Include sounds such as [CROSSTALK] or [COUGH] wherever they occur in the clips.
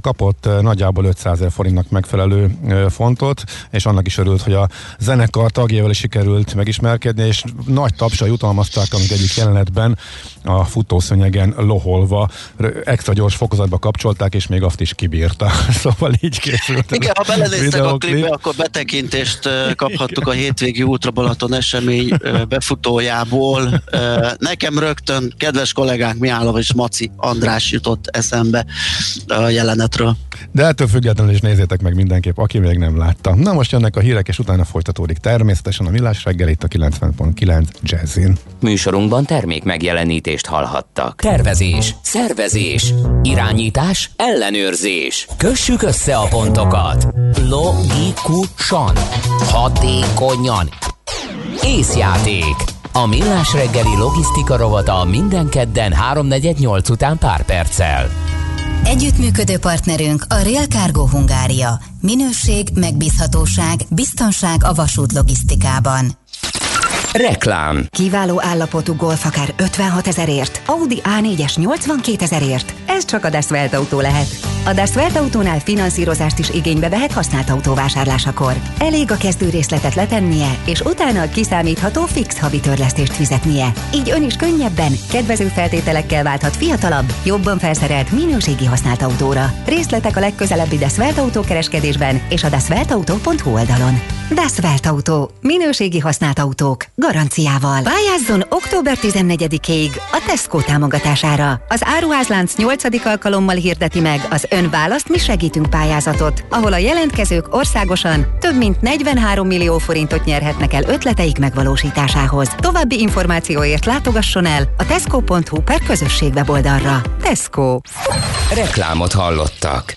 kapott nagyjából 500 ezer forintnak megfelelő fontot, és annak is örült, hogy a zenekar tagjával is sikerült megismerkedni, és nagy tapsal jutalmazták, amik egyik jelenetben a futószönyegen loholva extra gyors fokozatba kapcsolták, és még azt is kibírta. [LAUGHS] szóval így készült. Igen, ha belenéztek a klipbe, akkor betekintést kaphattuk a hétvégi Ultra Balaton esemény befutójából. Nekem rögtön kedves kollégánk Miállov és Maci András jutott eszembe a jelenetről. De ettől függetlenül is nézzétek meg mindenképp, aki még nem látta. Na most jönnek a hírek, és utána folytatódik természetesen a Millás reggel itt a 90.9 Jazzin. Műsorunkban termék megjelenítést hallhattak. Tervezés, szervezés, irányítás, ellenőrzés. Kössük össze a pontokat. Logikusan, hatékonyan. Észjáték. A Millás reggeli logisztika rovata minden kedden 3.48 után pár perccel. Együttműködő partnerünk a Real Cargo Hungária. Minőség, megbízhatóság, biztonság a vasút logisztikában. Reklám. Kiváló állapotú Golf akár 56 ezerért, Audi A4-es 82 ezerért. Ez csak a Dasvelt autó lehet. A Dasvelt autónál finanszírozást is igénybe vehet használt autóvásárlásakor. Elég a kezdő részletet letennie, és utána a kiszámítható fix havi törlesztést fizetnie. Így ön is könnyebben, kedvező feltételekkel válthat fiatalabb, jobban felszerelt minőségi használt autóra. Részletek a legközelebbi Dasvelt autókereskedésben és a dasveltauto.hu oldalon. Dasvelt autó. Minőségi használt autók garanciával. Pályázzon október 14-ig a Tesco támogatására. Az áruházlánc 8. alkalommal hirdeti meg az Ön választ mi segítünk pályázatot, ahol a jelentkezők országosan több mint 43 millió forintot nyerhetnek el ötleteik megvalósításához. További információért látogasson el a tesco.hu per közösség weboldalra. Tesco. Reklámot hallottak.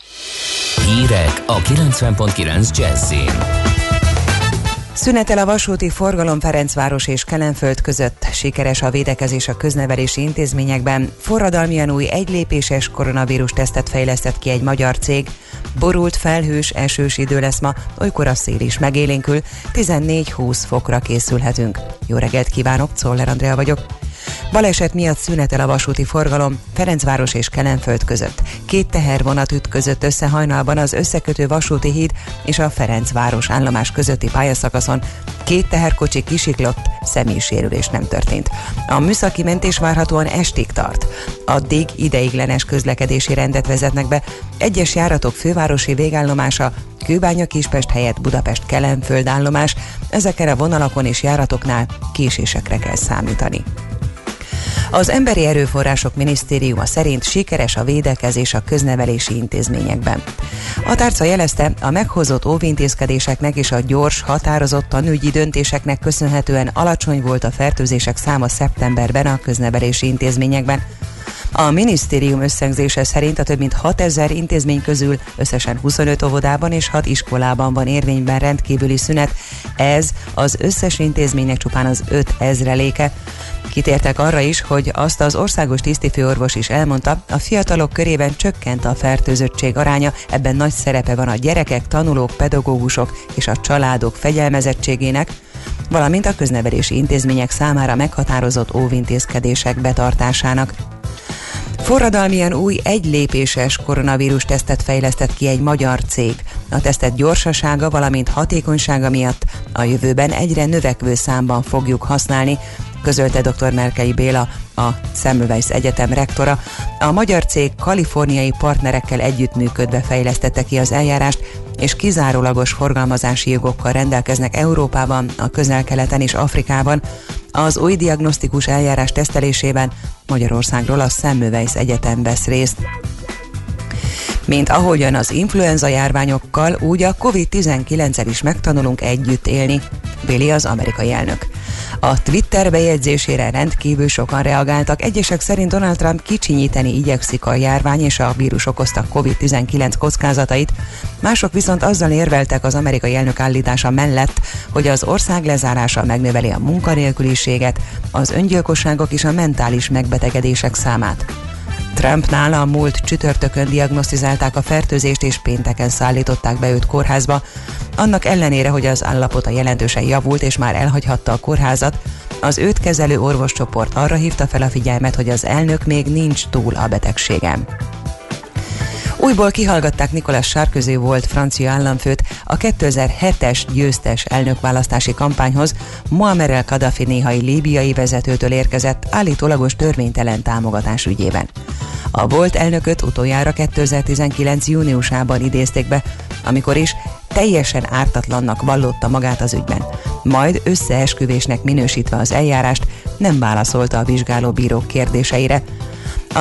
Hírek a 90.9 Jazzin. Szünetel a vasúti forgalom Ferencváros és Kelenföld között. Sikeres a védekezés a köznevelési intézményekben. Forradalmian új egylépéses koronavírus tesztet fejlesztett ki egy magyar cég. Borult, felhős, esős idő lesz ma, olykor a szél is megélénkül. 14-20 fokra készülhetünk. Jó reggelt kívánok, Czoller Andrea vagyok. Baleset miatt szünetel a vasúti forgalom Ferencváros és Kelenföld között. Két tehervonat ütközött össze hajnalban az összekötő vasúti híd és a Ferencváros állomás közötti pályaszakaszon. Két teherkocsi kisiklott, személysérülés nem történt. A műszaki mentés várhatóan estig tart. Addig ideiglenes közlekedési rendet vezetnek be. Egyes járatok fővárosi végállomása Kőbánya Kispest helyett Budapest Kelenföld állomás, ezeken a vonalakon és járatoknál késésekre kell számítani. Az Emberi Erőforrások Minisztériuma szerint sikeres a védekezés a köznevelési intézményekben. A tárca jelezte, a meghozott óvintézkedéseknek és a gyors, határozott tanügyi döntéseknek köszönhetően alacsony volt a fertőzések száma szeptemberben a köznevelési intézményekben. A minisztérium összegzése szerint a több mint 6000 intézmény közül összesen 25 óvodában és 6 iskolában van érvényben rendkívüli szünet. Ez az összes intézménynek csupán az 5 ezreléke. Kitértek arra is, hogy azt az országos tisztifőorvos is elmondta, a fiatalok körében csökkent a fertőzöttség aránya, ebben nagy szerepe van a gyerekek, tanulók, pedagógusok és a családok fegyelmezettségének, valamint a köznevelési intézmények számára meghatározott óvintézkedések betartásának. Forradalmian új egylépéses koronavírus tesztet fejlesztett ki egy magyar cég. A tesztet gyorsasága, valamint hatékonysága miatt a jövőben egyre növekvő számban fogjuk használni, közölte dr. Merkei Béla, a Semmelweis Egyetem rektora. A magyar cég kaliforniai partnerekkel együttműködve fejlesztette ki az eljárást, és kizárólagos forgalmazási jogokkal rendelkeznek Európában, a közel-keleten és Afrikában. Az új diagnosztikus eljárás tesztelésében Magyarországról a Semmelweis Egyetem vesz részt. Mint ahogyan az influenza járványokkal, úgy a COVID-19-el is megtanulunk együtt élni, Béli az amerikai elnök. A Twitter bejegyzésére rendkívül sokan reagáltak. Egyesek szerint Donald Trump kicsinyíteni igyekszik a járvány és a vírus okozta COVID-19 kockázatait, mások viszont azzal érveltek az amerikai elnök állítása mellett, hogy az ország lezárása megnöveli a munkanélküliséget, az öngyilkosságok és a mentális megbetegedések számát. Trumpnál a múlt csütörtökön diagnosztizálták a fertőzést és pénteken szállították be őt kórházba. Annak ellenére, hogy az állapota jelentősen javult és már elhagyhatta a kórházat, az őt kezelő orvoscsoport arra hívta fel a figyelmet, hogy az elnök még nincs túl a betegségem. Újból kihallgatták Nicolas Sarkozy volt francia államfőt a 2007-es győztes elnökválasztási kampányhoz Muammar el Kadhafi néhai líbiai vezetőtől érkezett állítólagos törvénytelen támogatás ügyében. A volt elnököt utoljára 2019. júniusában idézték be, amikor is teljesen ártatlannak vallotta magát az ügyben. Majd összeesküvésnek minősítve az eljárást nem válaszolta a vizsgáló bírók kérdéseire,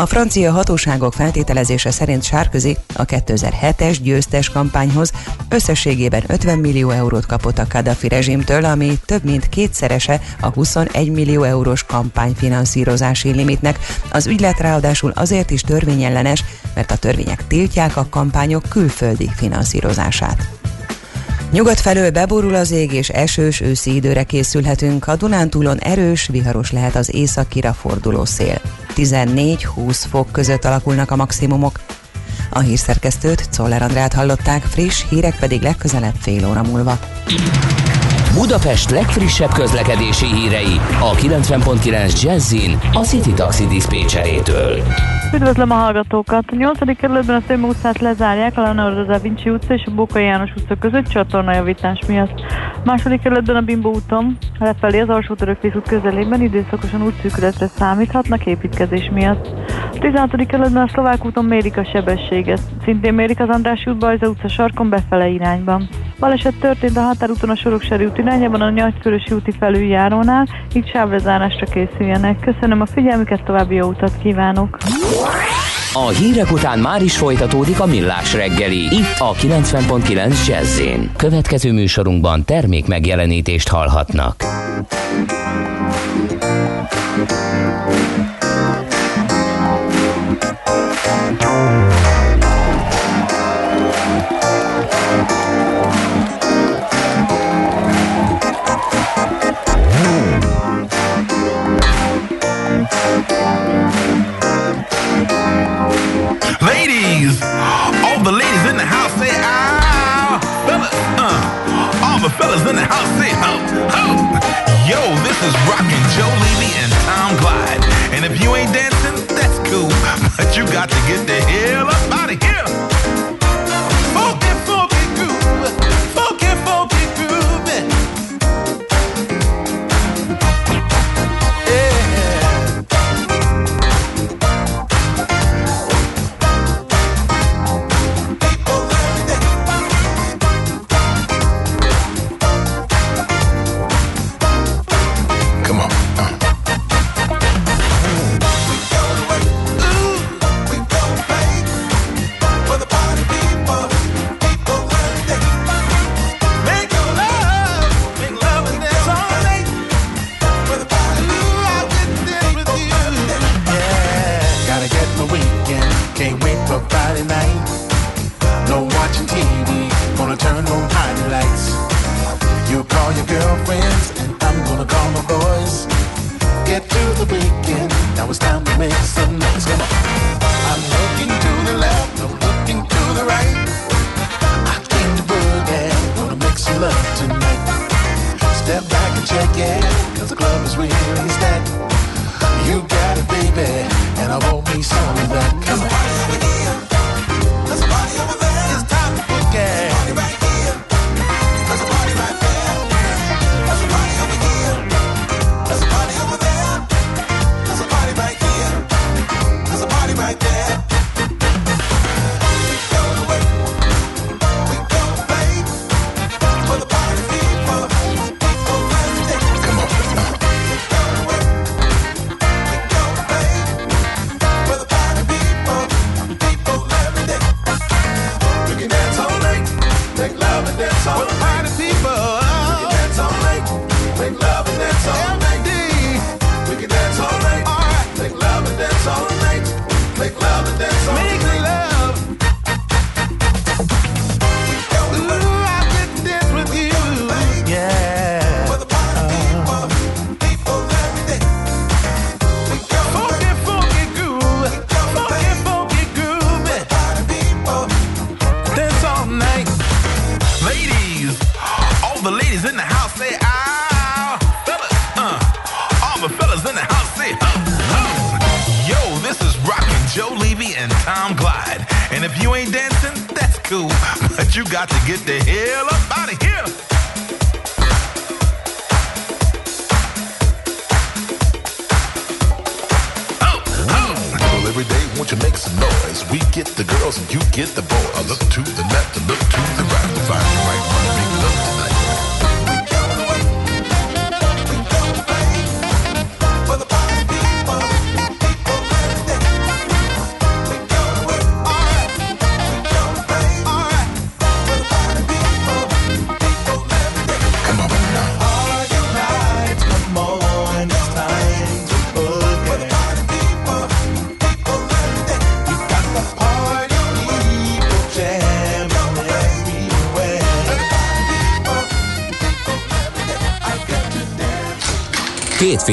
a francia hatóságok feltételezése szerint Sárközi a 2007-es győztes kampányhoz összességében 50 millió eurót kapott a Kadhafi rezsimtől, ami több mint kétszerese a 21 millió eurós kampányfinanszírozási limitnek. Az ügylet ráadásul azért is törvényellenes, mert a törvények tiltják a kampányok külföldi finanszírozását. Nyugat felől beborul az ég, és esős őszi időre készülhetünk. A Dunántúlon erős, viharos lehet az északira forduló szél. 14-20 fok között alakulnak a maximumok. A hírszerkesztőt, Czoller Andrát hallották, friss hírek pedig legközelebb fél óra múlva. Budapest legfrissebb közlekedési hírei a 90.9 Jazzin a City Taxi Dispécsejétől. Üdvözlöm a hallgatókat! A 8. kerületben a Szőme utcát lezárják a Leonardo da Vinci utca és a Bokai János utca között csatornajavítás miatt. Második kerületben a Bimbo úton, lefelé az alsó török út közelében időszakosan útszűkületre számíthatnak építkezés miatt. A 16. kerületben a Szlovák úton mérik a sebességet. Szintén mérik az András út Bajza utca sarkon befele irányban. Baleset történt a határúton a Soroksári út irányában a Nyagykörösi úti felüljárónál, így sávrezárásra készüljenek. Köszönöm a figyelmüket, további jó utat kívánok! A hírek után már is folytatódik a millás reggeli, itt a 90.9 jazz Következő műsorunkban termék megjelenítést hallhatnak. Fellas in the house say ho, ho. Yo, this is Rockin' Joe Levy and Tom Glide. And if you ain't dancing, that's cool. [LAUGHS] But you got to get the hell up out of here.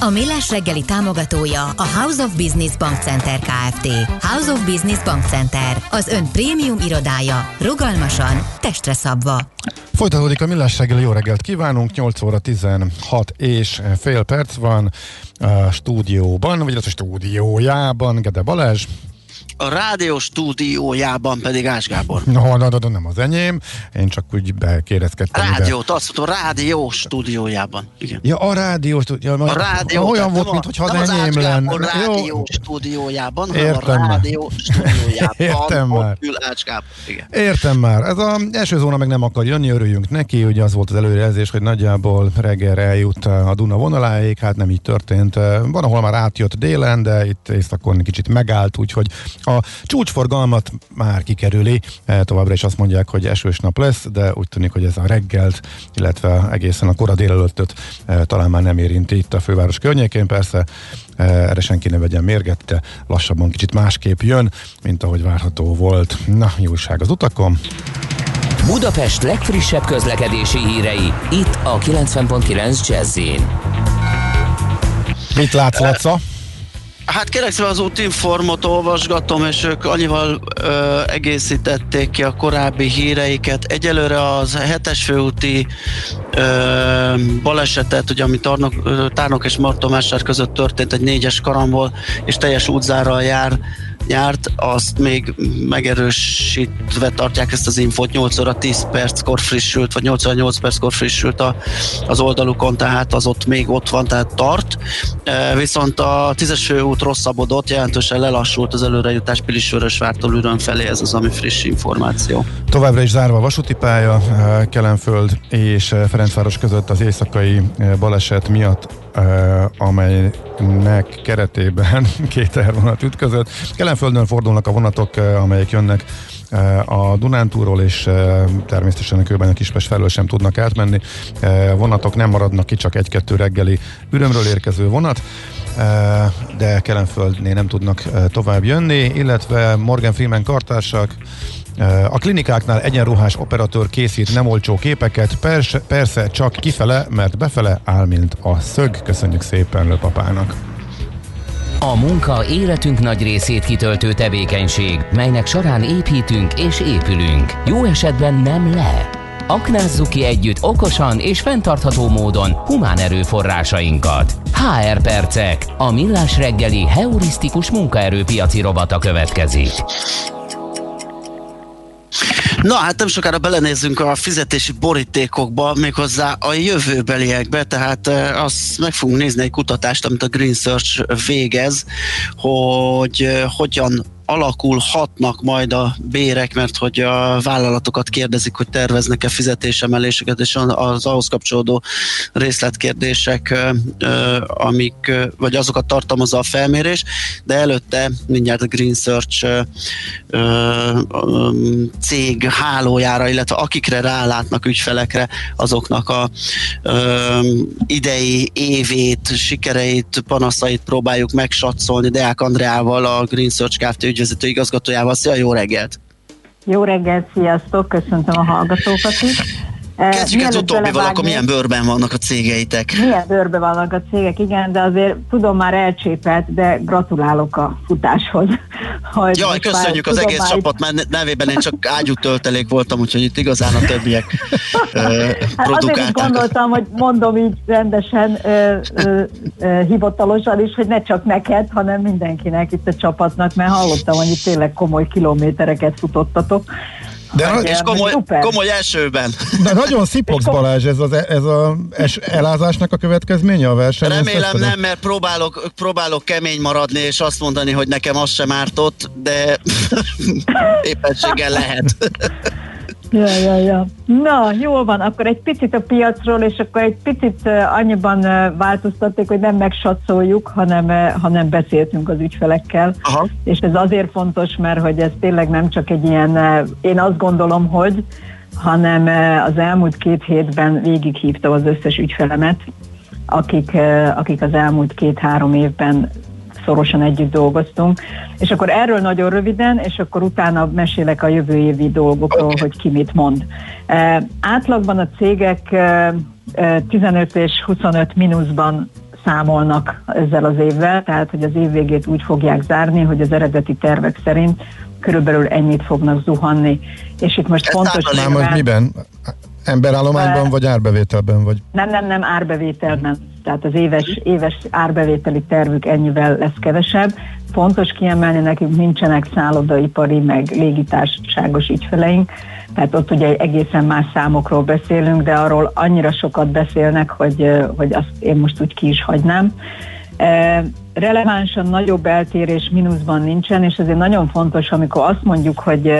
A Millás reggeli támogatója a House of Business Bank Center Kft. House of Business Bank Center, az ön prémium irodája, rugalmasan, testre szabva. Folytatódik a Millás reggeli, jó reggelt kívánunk, 8 óra 16 és fél perc van a stúdióban, vagy a stúdiójában, Gede Balázs. A rádió stúdiójában pedig Ás Gábor. No, no, no, no, nem az enyém, én csak úgy bekérezkedtem. ide. Rádiót, azt mondtam, rádió stúdiójában. Igen. Ja, a rádió, ja, A rádió, olyan volt, mintha a- az az enyém lenne. rádió stúdiójában, hanem Értem a már. rádió stúdiójában. Értem már. ül Ács Gábor. Igen. Értem már. Ez az első zóna meg nem akar jönni, örüljünk neki. Ugye az volt az előrejelzés, hogy nagyjából reggel eljut a Duna vonaláig, hát nem így történt. Van, ahol már átjött délen, de itt északon kicsit megállt, úgyhogy a csúcsforgalmat már kikerüli. Eh, Továbbra is azt mondják, hogy esős nap lesz, de úgy tűnik, hogy ez a reggelt, illetve egészen a kora délelőttöt eh, talán már nem érinti itt a főváros környékén. Persze eh, erre senki ne vegyen mérget, de lassabban kicsit másképp jön, mint ahogy várható volt. Na, jó újság az utakon. Budapest legfrissebb közlekedési hírei, itt a 90.9 jazz Mit látsz, Laca? Hát kérlek szépen az útinformot olvasgatom, és ők annyival ö, egészítették ki a korábbi híreiket. Egyelőre az hetes főúti ö, balesetet, ugye ami Tarnok, Tárnok és Martomásár között történt, egy négyes karambol, és teljes útzárral jár, járt, azt még megerősítve tartják ezt az infót, 8 óra 10 perckor frissült, vagy 8 óra 8 perckor frissült a, az oldalukon, tehát az ott még ott van, tehát tart. E, viszont a 10-es főút rosszabbodott, jelentősen lelassult az előrejutás Pilisvörösvártól Ürön felé, ez az, ami friss információ. Továbbra is zárva a vasúti pálya, eh, Kelenföld és eh, Ferencváros között az éjszakai baleset miatt, amelynek keretében [LAUGHS] két tervonat ütközött. Kelenföldön fordulnak a vonatok, amelyek jönnek a Dunántúról, és természetesen a Kőbánya Kispest felől sem tudnak átmenni. Vonatok nem maradnak ki, csak egy-kettő reggeli ürömről érkező vonat de Kelenföldnél nem tudnak tovább jönni, illetve Morgan Freeman kartársak a klinikáknál egyenruhás operatőr készít nem olcsó képeket, persze, persze csak kifele, mert befele áll, mint a szög. Köszönjük szépen Lőpapának. A munka életünk nagy részét kitöltő tevékenység, melynek során építünk és épülünk. Jó esetben nem le. Aknázzuk ki együtt okosan és fenntartható módon humán erőforrásainkat. HR Percek, a millás reggeli heurisztikus munkaerőpiaci robata következik. Na hát nem sokára belenézzünk a fizetési borítékokba, méghozzá a jövőbeliekbe, tehát eh, azt meg fogunk nézni egy kutatást, amit a Green Search végez, hogy hogyan alakulhatnak majd a bérek, mert hogy a vállalatokat kérdezik, hogy terveznek-e fizetésemeléseket, és az ahhoz kapcsolódó részletkérdések, amik, vagy azokat tartalmazza a felmérés, de előtte mindjárt a Green Search cég hálójára, illetve akikre rálátnak ügyfelekre, azoknak a idei évét, sikereit, panaszait próbáljuk megsatszolni Deák Andreával, a Green Search Kft. Ügyvezető igazgatójával. Szia, jó reggelt! Jó reggelt, sziasztok, köszöntöm a hallgatókat is. Kezdjük az utóbbival, akkor milyen bőrben vannak a cégeitek? Milyen bőrben vannak a cégek, igen, de azért tudom már elcsépelt, de gratulálok a futáshoz. [LAUGHS] Hogy Jaj, köszönjük az egész már... csapat, mert nevében én csak töltelék voltam, úgyhogy itt igazán a többiek [LAUGHS] hát Azért gondoltam, hogy mondom így rendesen, ö, ö, hivatalosan is, hogy ne csak neked, hanem mindenkinek itt a csapatnak, mert hallottam, hogy itt tényleg komoly kilométereket futottatok. De hát, és komoly, komoly esőben. De nagyon szipox Balázs ez, az, ez a es, elázásnak a következménye a verseny. Remélem nem, mert próbálok, próbálok kemény maradni, és azt mondani, hogy nekem az sem ártott, de [LAUGHS] éppenséggel lehet. Ja, ja, ja. Na, jól van, akkor egy picit a piacról, és akkor egy picit annyiban változtatték, hogy nem megsatszoljuk, hanem, hanem beszéltünk az ügyfelekkel. Aha. És ez azért fontos, mert hogy ez tényleg nem csak egy ilyen, én azt gondolom, hogy hanem az elmúlt két hétben végighívta az összes ügyfelemet, akik, akik az elmúlt két-három évben szorosan együtt dolgoztunk. És akkor erről nagyon röviden, és akkor utána mesélek a jövő évi dolgokról, okay. hogy ki mit mond. E, átlagban a cégek e, 15 és 25 mínuszban számolnak ezzel az évvel, tehát hogy az év végét úgy fogják zárni, hogy az eredeti tervek szerint körülbelül ennyit fognak zuhanni. És itt most most miben? Emberállományban uh, vagy árbevételben? Vagy? Nem, nem, nem, árbevételben. Tehát az éves, éves árbevételi tervük ennyivel lesz kevesebb. Fontos kiemelni, nekünk nincsenek szállodaipari, meg légitársaságos ügyfeleink, tehát ott ugye egészen más számokról beszélünk, de arról annyira sokat beszélnek, hogy, hogy azt én most úgy ki is hagynám. Relevánsan nagyobb eltérés mínuszban nincsen, és ezért nagyon fontos, amikor azt mondjuk, hogy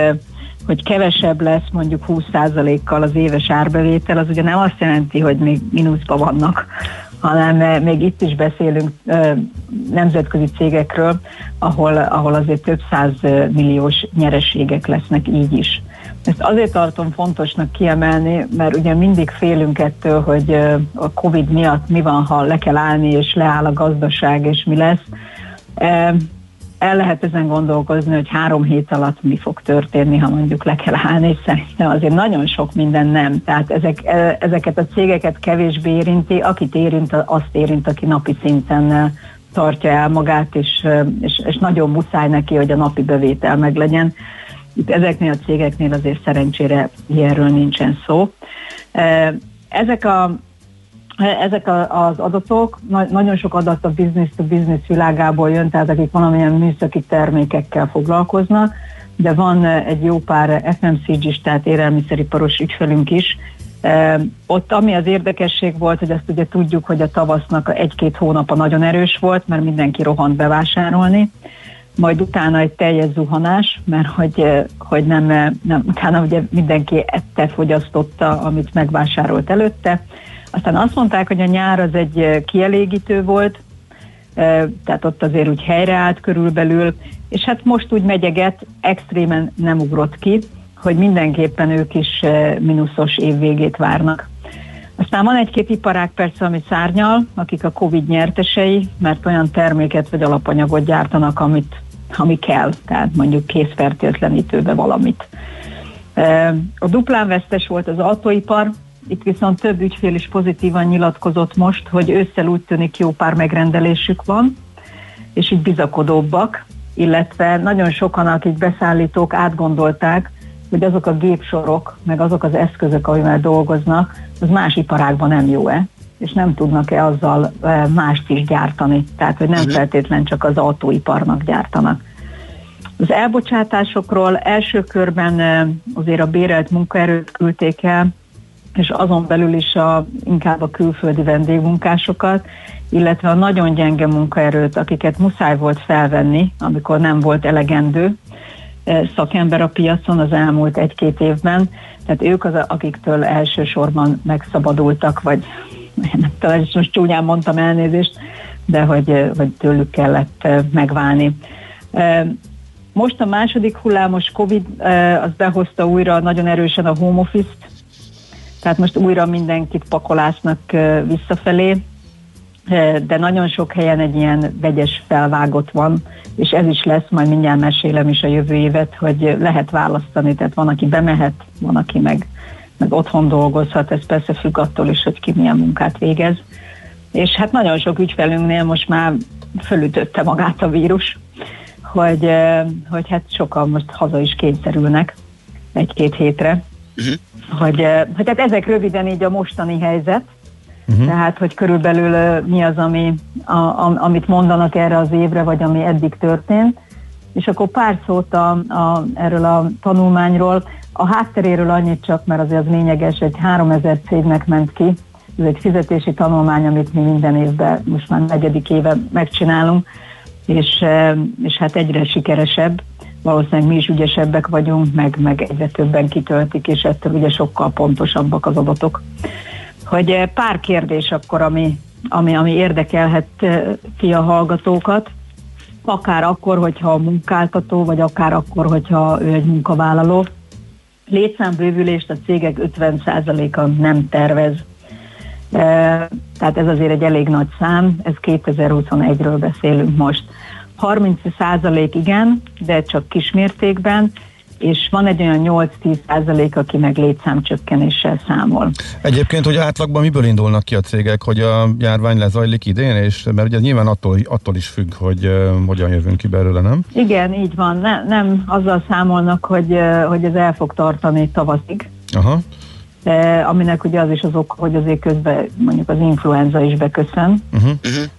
hogy kevesebb lesz mondjuk 20%-kal az éves árbevétel, az ugye nem azt jelenti, hogy még mínuszban vannak, hanem eh, még itt is beszélünk nemzetközi cégekről, ahol, ahol azért több száz milliós nyereségek lesznek így is. Ezt azért tartom fontosnak kiemelni, mert ugye mindig félünk ettől, hogy a Covid miatt mi van, ha le kell állni, és leáll a gazdaság, és mi lesz el lehet ezen gondolkozni, hogy három hét alatt mi fog történni, ha mondjuk le kell állni, és szerintem azért nagyon sok minden nem. Tehát ezek, e, ezeket a cégeket kevésbé érinti, akit érint, azt érint, aki napi szinten e, tartja el magát, és, e, és, és nagyon muszáj neki, hogy a napi bevétel meglegyen. Itt ezeknél a cégeknél azért szerencsére ilyenről nincsen szó. Ezek a ezek az adatok, nagyon sok adat a business to business világából jön, tehát akik valamilyen műszaki termékekkel foglalkoznak, de van egy jó pár FMCG-s, tehát élelmiszeriparos ügyfelünk is. Ott ami az érdekesség volt, hogy azt ugye tudjuk, hogy a tavasznak egy-két hónapa nagyon erős volt, mert mindenki rohant bevásárolni, majd utána egy teljes zuhanás, mert hogy, hogy nem, nem, utána ugye mindenki ette, fogyasztotta, amit megvásárolt előtte, aztán azt mondták, hogy a nyár az egy kielégítő volt, tehát ott azért úgy helyreállt körülbelül, és hát most úgy megyeget, extrémen nem ugrott ki, hogy mindenképpen ők is mínuszos évvégét várnak. Aztán van egy-két iparák persze, ami szárnyal, akik a Covid nyertesei, mert olyan terméket vagy alapanyagot gyártanak, amit, ami kell, tehát mondjuk készfertőtlenítőbe valamit. A duplán vesztes volt az autóipar, itt viszont több ügyfél is pozitívan nyilatkozott most, hogy ősszel úgy tűnik jó pár megrendelésük van, és így bizakodóbbak, illetve nagyon sokan, akik beszállítók átgondolták, hogy azok a gépsorok, meg azok az eszközök, amivel dolgoznak, az más iparágban nem jó-e, és nem tudnak-e azzal e, mást is gyártani. Tehát, hogy nem mhm. feltétlen csak az autóiparnak gyártanak. Az elbocsátásokról első körben e, azért a bérelt munkaerőt küldték el, és azon belül is a, inkább a külföldi vendégmunkásokat, illetve a nagyon gyenge munkaerőt, akiket muszáj volt felvenni, amikor nem volt elegendő eh, szakember a piacon az elmúlt egy-két évben. Tehát ők az, akiktől elsősorban megszabadultak, vagy [LAUGHS] nem tudom, most csúnyán mondtam elnézést, de hogy, eh, hogy tőlük kellett eh, megválni. Most a második hullámos Covid az behozta újra nagyon erősen a home office-t, tehát most újra mindenkit pakolásnak visszafelé, de nagyon sok helyen egy ilyen vegyes felvágott van, és ez is lesz, majd mindjárt mesélem is a jövő évet, hogy lehet választani, tehát van, aki bemehet, van, aki meg meg otthon dolgozhat, ez persze függ attól is, hogy ki milyen munkát végez. És hát nagyon sok ügyfelünknél most már fölütötte magát a vírus, hogy, hogy hát sokan most haza is kényszerülnek egy-két hétre. Uh-huh. Hogy, hogy hát ezek röviden így a mostani helyzet, uh-huh. tehát hogy körülbelül mi az, ami, a, a, amit mondanak erre az évre, vagy ami eddig történt. És akkor pár szót a, a, erről a tanulmányról. A hátteréről annyit csak, mert azért az lényeges, egy 3000 cégnek ment ki. Ez egy fizetési tanulmány, amit mi minden évben most már negyedik éve megcsinálunk, és, és hát egyre sikeresebb. Valószínűleg mi is ügyesebbek vagyunk, meg, meg egyre többen kitöltik, és ettől ugye sokkal pontosabbak az adatok. Hogy pár kérdés akkor, ami, ami, ami érdekelhet ki a hallgatókat akár akkor, hogyha a munkáltató, vagy akár akkor, hogyha ő egy munkavállaló. Létszámbővülést a cégek 50%-a nem tervez. E, tehát ez azért egy elég nagy szám, ez 2021-ről beszélünk most. 30% igen, de csak kismértékben, és van egy olyan 8-10 százalék, aki meg létszámcsökkenéssel számol. Egyébként, hogy átlagban miből indulnak ki a cégek, hogy a járvány lezajlik idén, és mert ugye nyilván attól, attól is függ, hogy uh, hogyan jövünk ki belőle, nem? Igen, így van. Ne, nem azzal számolnak, hogy, uh, hogy ez el fog tartani tavaszig. Aha aminek ugye az is az ok, hogy azért közben mondjuk az influenza is beköszön. Uh-huh.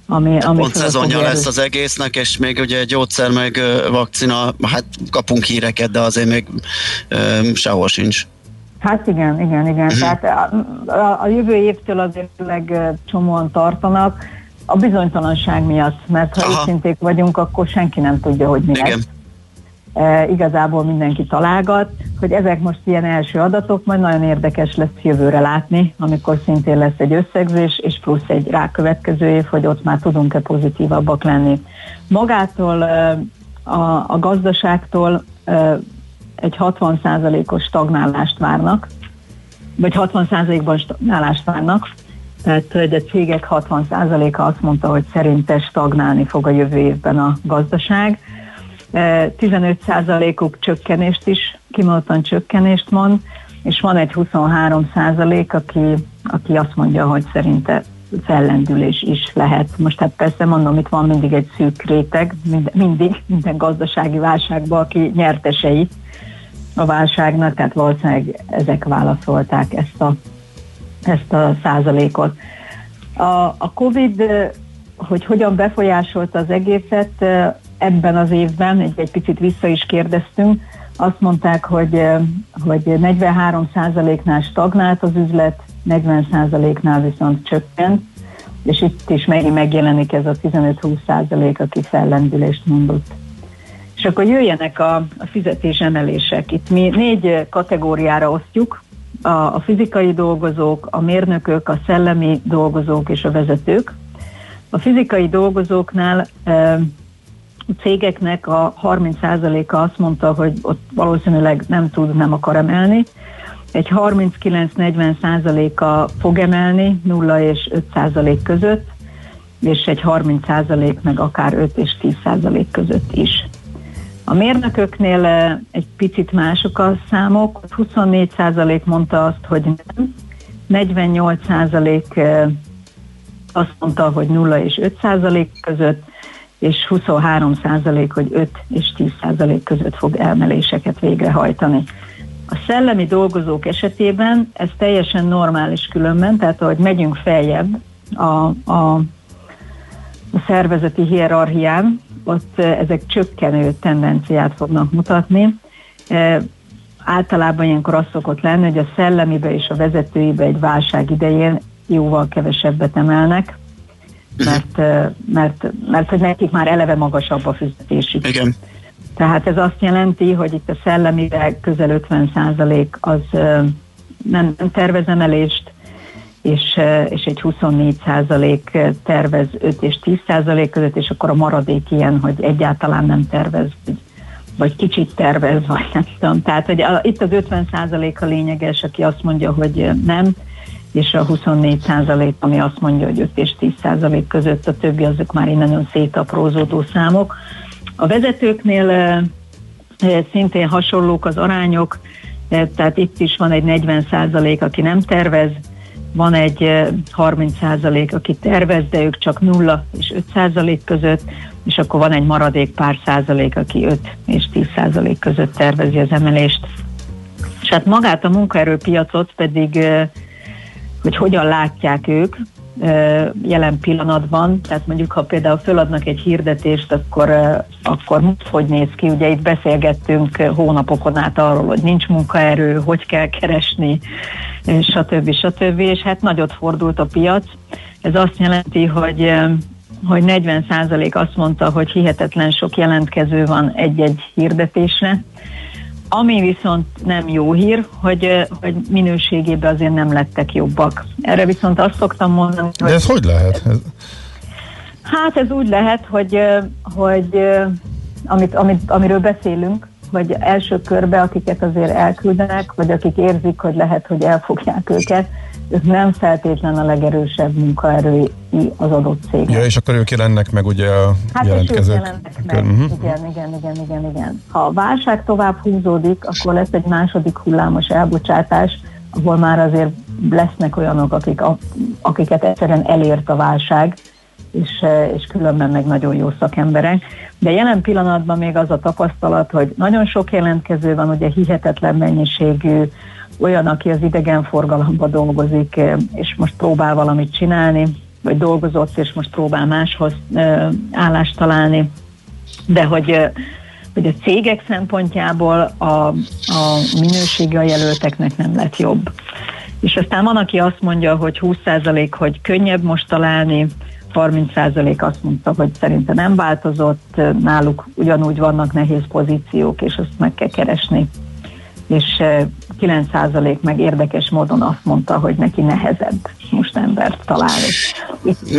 Ami, ami Pont szezonja lesz az egésznek, és még ugye gyógyszer meg vakcina, hát kapunk híreket, de azért még um, sehol sincs. Hát igen, igen, igen. Uh-huh. Tehát a, a, a jövő évtől azért csomóan tartanak, a bizonytalanság miatt, mert ha őszinték vagyunk, akkor senki nem tudja, hogy mi igen. lesz e, igazából mindenki találgat, hogy ezek most ilyen első adatok, majd nagyon érdekes lesz jövőre látni, amikor szintén lesz egy összegzés, és plusz egy rákövetkező év, hogy ott már tudunk-e pozitívabbak lenni. Magától e, a, a gazdaságtól e, egy 60%-os stagnálást várnak, vagy 60%-ban stagnálást várnak, tehát hogy a cégek 60%-a azt mondta, hogy szerinte stagnálni fog a jövő évben a gazdaság 15%-uk csökkenést is, kimondottan csökkenést mond, és van egy 23%, aki, aki azt mondja, hogy szerinte fellendülés is lehet. Most hát persze mondom, itt van mindig egy szűk réteg, mind, mindig, minden gazdasági válságban, aki nyertesei a válságnak, tehát valószínűleg ezek válaszolták ezt a, ezt a százalékot. A, a COVID, hogy hogyan befolyásolta az egészet, ebben az évben, egy, egy picit vissza is kérdeztünk, azt mondták, hogy, hogy 43%-nál stagnált az üzlet, 40%-nál viszont csökkent, és itt is megint megjelenik ez a 15-20%, aki fellendülést mondott. És akkor jöjjenek a, a fizetésemelések. Itt mi négy kategóriára osztjuk, a, a fizikai dolgozók, a mérnökök, a szellemi dolgozók és a vezetők. A fizikai dolgozóknál cégeknek a 30%-a azt mondta, hogy ott valószínűleg nem tud, nem akar emelni. Egy 39-40%-a fog emelni 0 és 5% között, és egy 30% meg akár 5 és 10% között is. A mérnököknél eh, egy picit mások a számok, 24% mondta azt, hogy nem, 48% eh, azt mondta, hogy 0 és 5% között, és 23 százalék, hogy 5 és 10 százalék között fog elmeléseket végrehajtani. A szellemi dolgozók esetében ez teljesen normális különben, tehát ahogy megyünk feljebb a, a, a szervezeti hierarchián, ott ezek csökkenő tendenciát fognak mutatni. E, általában ilyenkor az szokott lenni, hogy a szellemibe és a vezetőibe egy válság idején jóval kevesebbet emelnek, mert, mert, mert hogy nekik már eleve magasabb a fizetésük. Igen. Tehát ez azt jelenti, hogy itt a szellemibe közel 50% az nem, nem tervez emelést, és, és egy 24% tervez 5 és 10% között, és akkor a maradék ilyen, hogy egyáltalán nem tervez, vagy, vagy kicsit tervez, vagy nem tudom. Tehát hogy a, itt az 50% a lényeges, aki azt mondja, hogy nem, és a 24 százalék, ami azt mondja, hogy 5 és 10 százalék között, a többi azok már innen szétaprózódó számok. A vezetőknél szintén hasonlók az arányok, Tehát itt is van egy 40 százalék, aki nem tervez, van egy 30 százalék, aki tervez, de ők csak 0 és 5 százalék között, és akkor van egy maradék pár százalék, aki 5 és 10 százalék között tervezi az emelést. És hát magát a munkaerőpiacot pedig, hogy hogyan látják ők, jelen pillanatban, tehát mondjuk ha például föladnak egy hirdetést, akkor, akkor hogy néz ki? Ugye itt beszélgettünk hónapokon át arról, hogy nincs munkaerő, hogy kell keresni, stb. stb. És hát nagyot fordult a piac. Ez azt jelenti, hogy hogy 40% azt mondta, hogy hihetetlen sok jelentkező van egy-egy hirdetésre, ami viszont nem jó hír, hogy, hogy minőségében azért nem lettek jobbak. Erre viszont azt szoktam mondani, hogy... De ez hogy lehet? Ez... Hát ez úgy lehet, hogy, hogy amit, amit, amiről beszélünk, vagy első körbe, akiket azért elküldenek, vagy akik érzik, hogy lehet, hogy elfogják őket, ők nem feltétlen a legerősebb munkaerői az adott cég. Ja, és akkor ők jelennek meg ugye a hát jelentkezők. Hát jelennek meg. Uh-huh. Igen, igen, igen, igen, igen. Ha a válság tovább húzódik, akkor lesz egy második hullámos elbocsátás, ahol már azért lesznek olyanok, akik, akiket egyszerűen elért a válság, és, és különben meg nagyon jó szakemberek. De jelen pillanatban még az a tapasztalat, hogy nagyon sok jelentkező van, ugye hihetetlen mennyiségű olyan, aki az idegenforgalomban dolgozik, és most próbál valamit csinálni, vagy dolgozott, és most próbál máshoz állást találni, de hogy, hogy a cégek szempontjából a, a minősége a jelölteknek nem lett jobb. És aztán van, aki azt mondja, hogy 20% hogy könnyebb most találni, 30% azt mondta, hogy szerinte nem változott, náluk ugyanúgy vannak nehéz pozíciók, és azt meg kell keresni. És 9% meg érdekes módon azt mondta, hogy neki nehezebb most embert találni.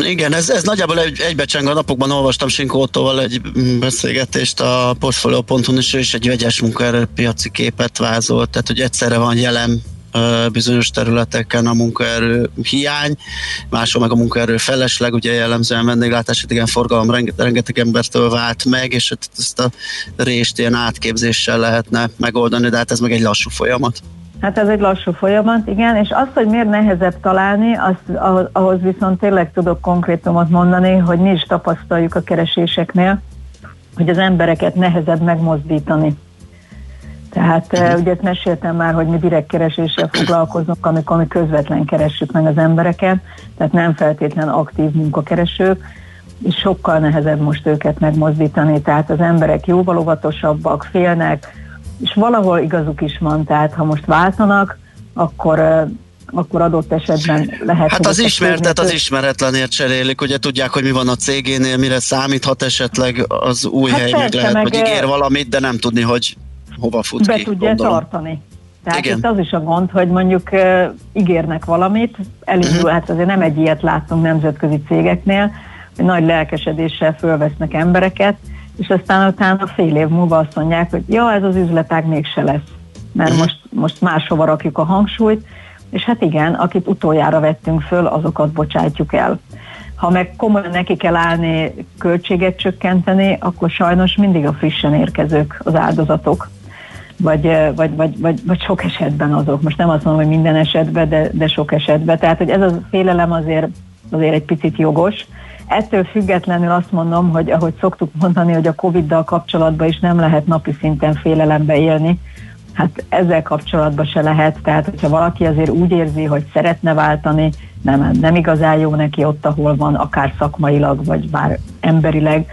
Igen, ez, ez nagyjából egy, egybecseng a napokban olvastam Sinkótóval egy beszélgetést a Portfolio.hu és egy vegyes munkaerőpiaci képet vázolt, tehát hogy egyszerre van jelen bizonyos területeken a munkaerő hiány, máshol meg a munkaerő felesleg, ugye jellemzően vendéglátás, igen, forgalom rengeteg embertől vált meg, és ezt a rést ilyen átképzéssel lehetne megoldani, de hát ez meg egy lassú folyamat. Hát ez egy lassú folyamat, igen, és azt, hogy miért nehezebb találni, azt, ahhoz viszont tényleg tudok konkrétumot mondani, hogy mi is tapasztaljuk a kereséseknél, hogy az embereket nehezebb megmozdítani. Tehát uh, ugye ezt meséltem már, hogy mi direkt kereséssel foglalkozunk, amikor mi közvetlen keressük meg az embereket, tehát nem feltétlen aktív munkakeresők, és sokkal nehezebb most őket megmozdítani, tehát az emberek jóval óvatosabbak, félnek, és valahol igazuk is van, tehát ha most váltanak, akkor akkor adott esetben lehet... Hát az ismertet az ismeretlenért cserélik, ugye tudják, hogy mi van a cégénél, mire számíthat esetleg az új hát hely, meg lehet, meg hogy ígér valamit, de nem tudni, hogy hova fut be ki. tudja gondolom. tartani. Tehát Igen. itt az is a gond, hogy mondjuk uh, ígérnek valamit, elindul, uh-huh. hát azért nem egy ilyet láttunk nemzetközi cégeknél, hogy nagy lelkesedéssel fölvesznek embereket, és aztán utána fél év múlva azt mondják, hogy ja, ez az üzletág mégse lesz, mert uh-huh. most, most máshova rakjuk a hangsúlyt, és hát igen, akit utoljára vettünk föl, azokat bocsátjuk el. Ha meg komolyan neki kell állni, költséget csökkenteni, akkor sajnos mindig a frissen érkezők az áldozatok vagy, vagy, vagy, vagy, vagy sok esetben azok. Most nem azt mondom, hogy minden esetben, de, de sok esetben. Tehát, hogy ez a félelem azért, azért egy picit jogos. Ettől függetlenül azt mondom, hogy ahogy szoktuk mondani, hogy a Covid-dal kapcsolatban is nem lehet napi szinten félelembe élni, hát ezzel kapcsolatban se lehet, tehát hogyha valaki azért úgy érzi, hogy szeretne váltani, nem, nem igazán jó neki ott, ahol van, akár szakmailag, vagy bár emberileg,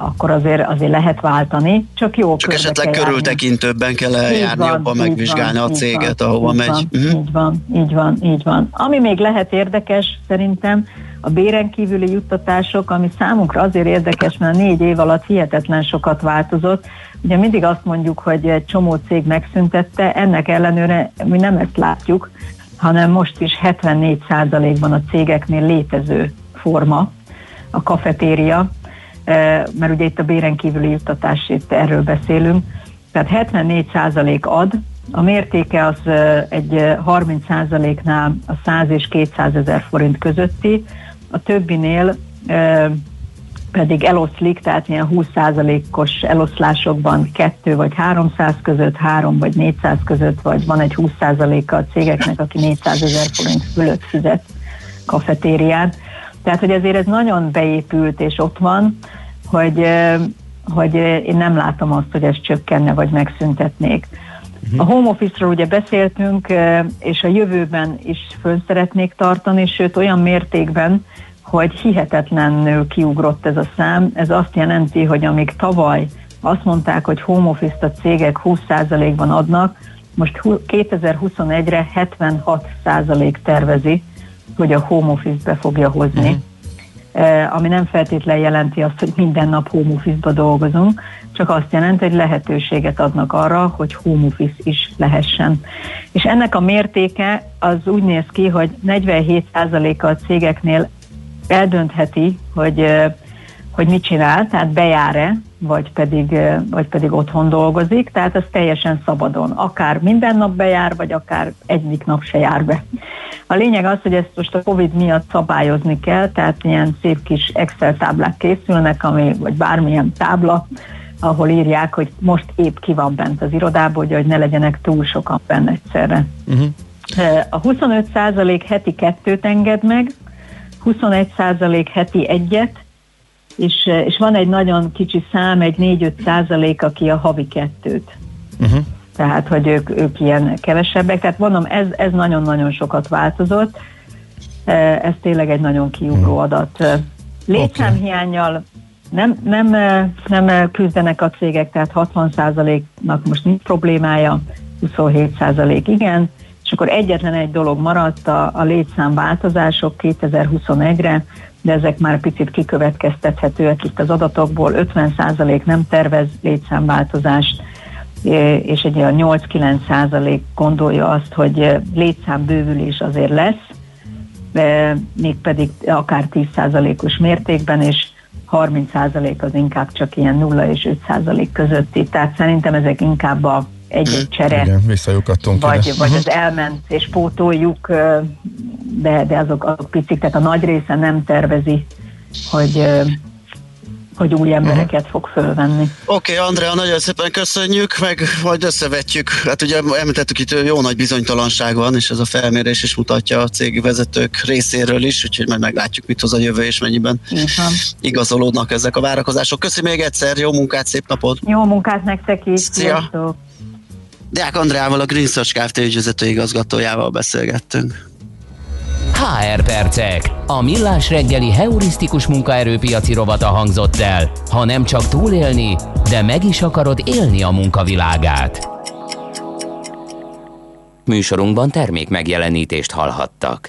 akkor azért, azért lehet váltani, csak jó Csak esetleg kell körültekintőbben kell eljárni, van, jobban megvizsgálni van, a céget, van, ahova megy. Van, uh-huh. Így van, így van, így van. Ami még lehet érdekes szerintem, a béren kívüli juttatások, ami számunkra azért érdekes, mert a négy év alatt hihetetlen sokat változott. Ugye mindig azt mondjuk, hogy egy csomó cég megszüntette, ennek ellenőre mi nem ezt látjuk, hanem most is 74%-ban a cégeknél létező forma, a kafetéria, mert ugye itt a béren kívüli juttatás, itt erről beszélünk, tehát 74% ad, a mértéke az egy 30%-nál a 100 és 200 ezer forint közötti, a többinél pedig eloszlik, tehát ilyen 20%-os eloszlásokban 2 vagy 300 között, 3 vagy 400 között, vagy van egy 20%-a a cégeknek, aki 400 ezer forint fölött fizet kafetérián. Tehát, hogy ezért ez nagyon beépült és ott van, hogy, hogy én nem látom azt, hogy ez csökkenne vagy megszüntetnék. A home office-ról ugye beszéltünk, és a jövőben is föl szeretnék tartani, sőt olyan mértékben, hogy hihetetlenül kiugrott ez a szám. Ez azt jelenti, hogy amíg tavaly azt mondták, hogy home office-t a cégek 20%-ban adnak, most 2021-re 76% tervezi, hogy a home office be fogja hozni. Uh-huh ami nem feltétlen jelenti azt, hogy minden nap home office-ba dolgozunk, csak azt jelenti, hogy lehetőséget adnak arra, hogy home office is lehessen. És ennek a mértéke az úgy néz ki, hogy 47%-a a cégeknél eldöntheti, hogy, hogy mit csinál, tehát bejár-e, vagy pedig, vagy pedig otthon dolgozik, tehát ez teljesen szabadon. Akár minden nap bejár, vagy akár egyik nap se jár be. A lényeg az, hogy ezt most a Covid miatt szabályozni kell, tehát ilyen szép kis Excel táblák készülnek, ami, vagy bármilyen tábla, ahol írják, hogy most épp ki van bent az irodából, hogy ne legyenek túl sokan benne egyszerre. Uh-huh. A 25% heti kettőt enged meg, 21% heti egyet, és, és van egy nagyon kicsi szám, egy 4-5 százalék, aki a havi kettőt. Uh-huh. Tehát, hogy ők, ők ilyen kevesebbek. Tehát mondom, ez, ez nagyon-nagyon sokat változott. Ez tényleg egy nagyon kiugró uh-huh. adat. Létszámhiányjal nem, nem, nem küzdenek a cégek, tehát 60%-nak most nincs problémája, 27% igen, és akkor egyetlen egy dolog maradt a, a létszámváltozások 2021-re, de ezek már picit kikövetkeztethetőek itt az adatokból. 50% nem tervez létszámváltozást, és egy olyan 8-9% gondolja azt, hogy létszámbővülés azért lesz, mégpedig akár 10%-os mértékben, és 30% az inkább csak ilyen 0 és 5% közötti. Tehát szerintem ezek inkább a egy-egy csere. Igen, visszajukadtunk vagy, ide. vagy uh-huh. az elment és pótoljuk, de, de azok, azok picik, tehát a nagy része nem tervezi, hogy hogy új embereket fog fölvenni. Oké, okay, Andrea, nagyon szépen köszönjük, meg majd összevetjük. Hát ugye említettük, itt jó nagy bizonytalanság van, és ez a felmérés is mutatja a cégi vezetők részéről is, úgyhogy majd meglátjuk, mit hoz a jövő, és mennyiben uh-huh. igazolódnak ezek a várakozások. Köszönöm még egyszer, jó munkát, szép napot! Jó munkát nektek is! Szia! Deák Andreával, a Green Search Kft. ügyvezető igazgatójával beszélgettünk. HR percek. A millás reggeli heurisztikus munkaerőpiaci rovata hangzott el. Ha nem csak túlélni, de meg is akarod élni a munkavilágát. Műsorunkban termék megjelenítést hallhattak.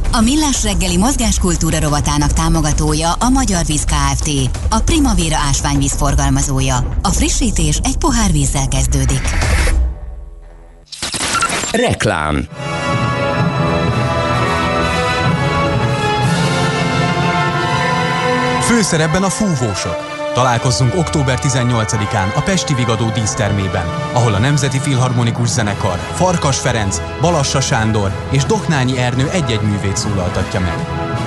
A Millás reggeli mozgáskultúra rovatának támogatója a Magyar Víz Kft. A Primavera ásványvíz forgalmazója. A frissítés egy pohár vízzel kezdődik. Reklám Főszerepben a fúvósok. Találkozzunk október 18-án a Pesti Vigadó dísztermében, ahol a Nemzeti Filharmonikus Zenekar, Farkas Ferenc, Balassa Sándor és Doknányi Ernő egy-egy művét szólaltatja meg.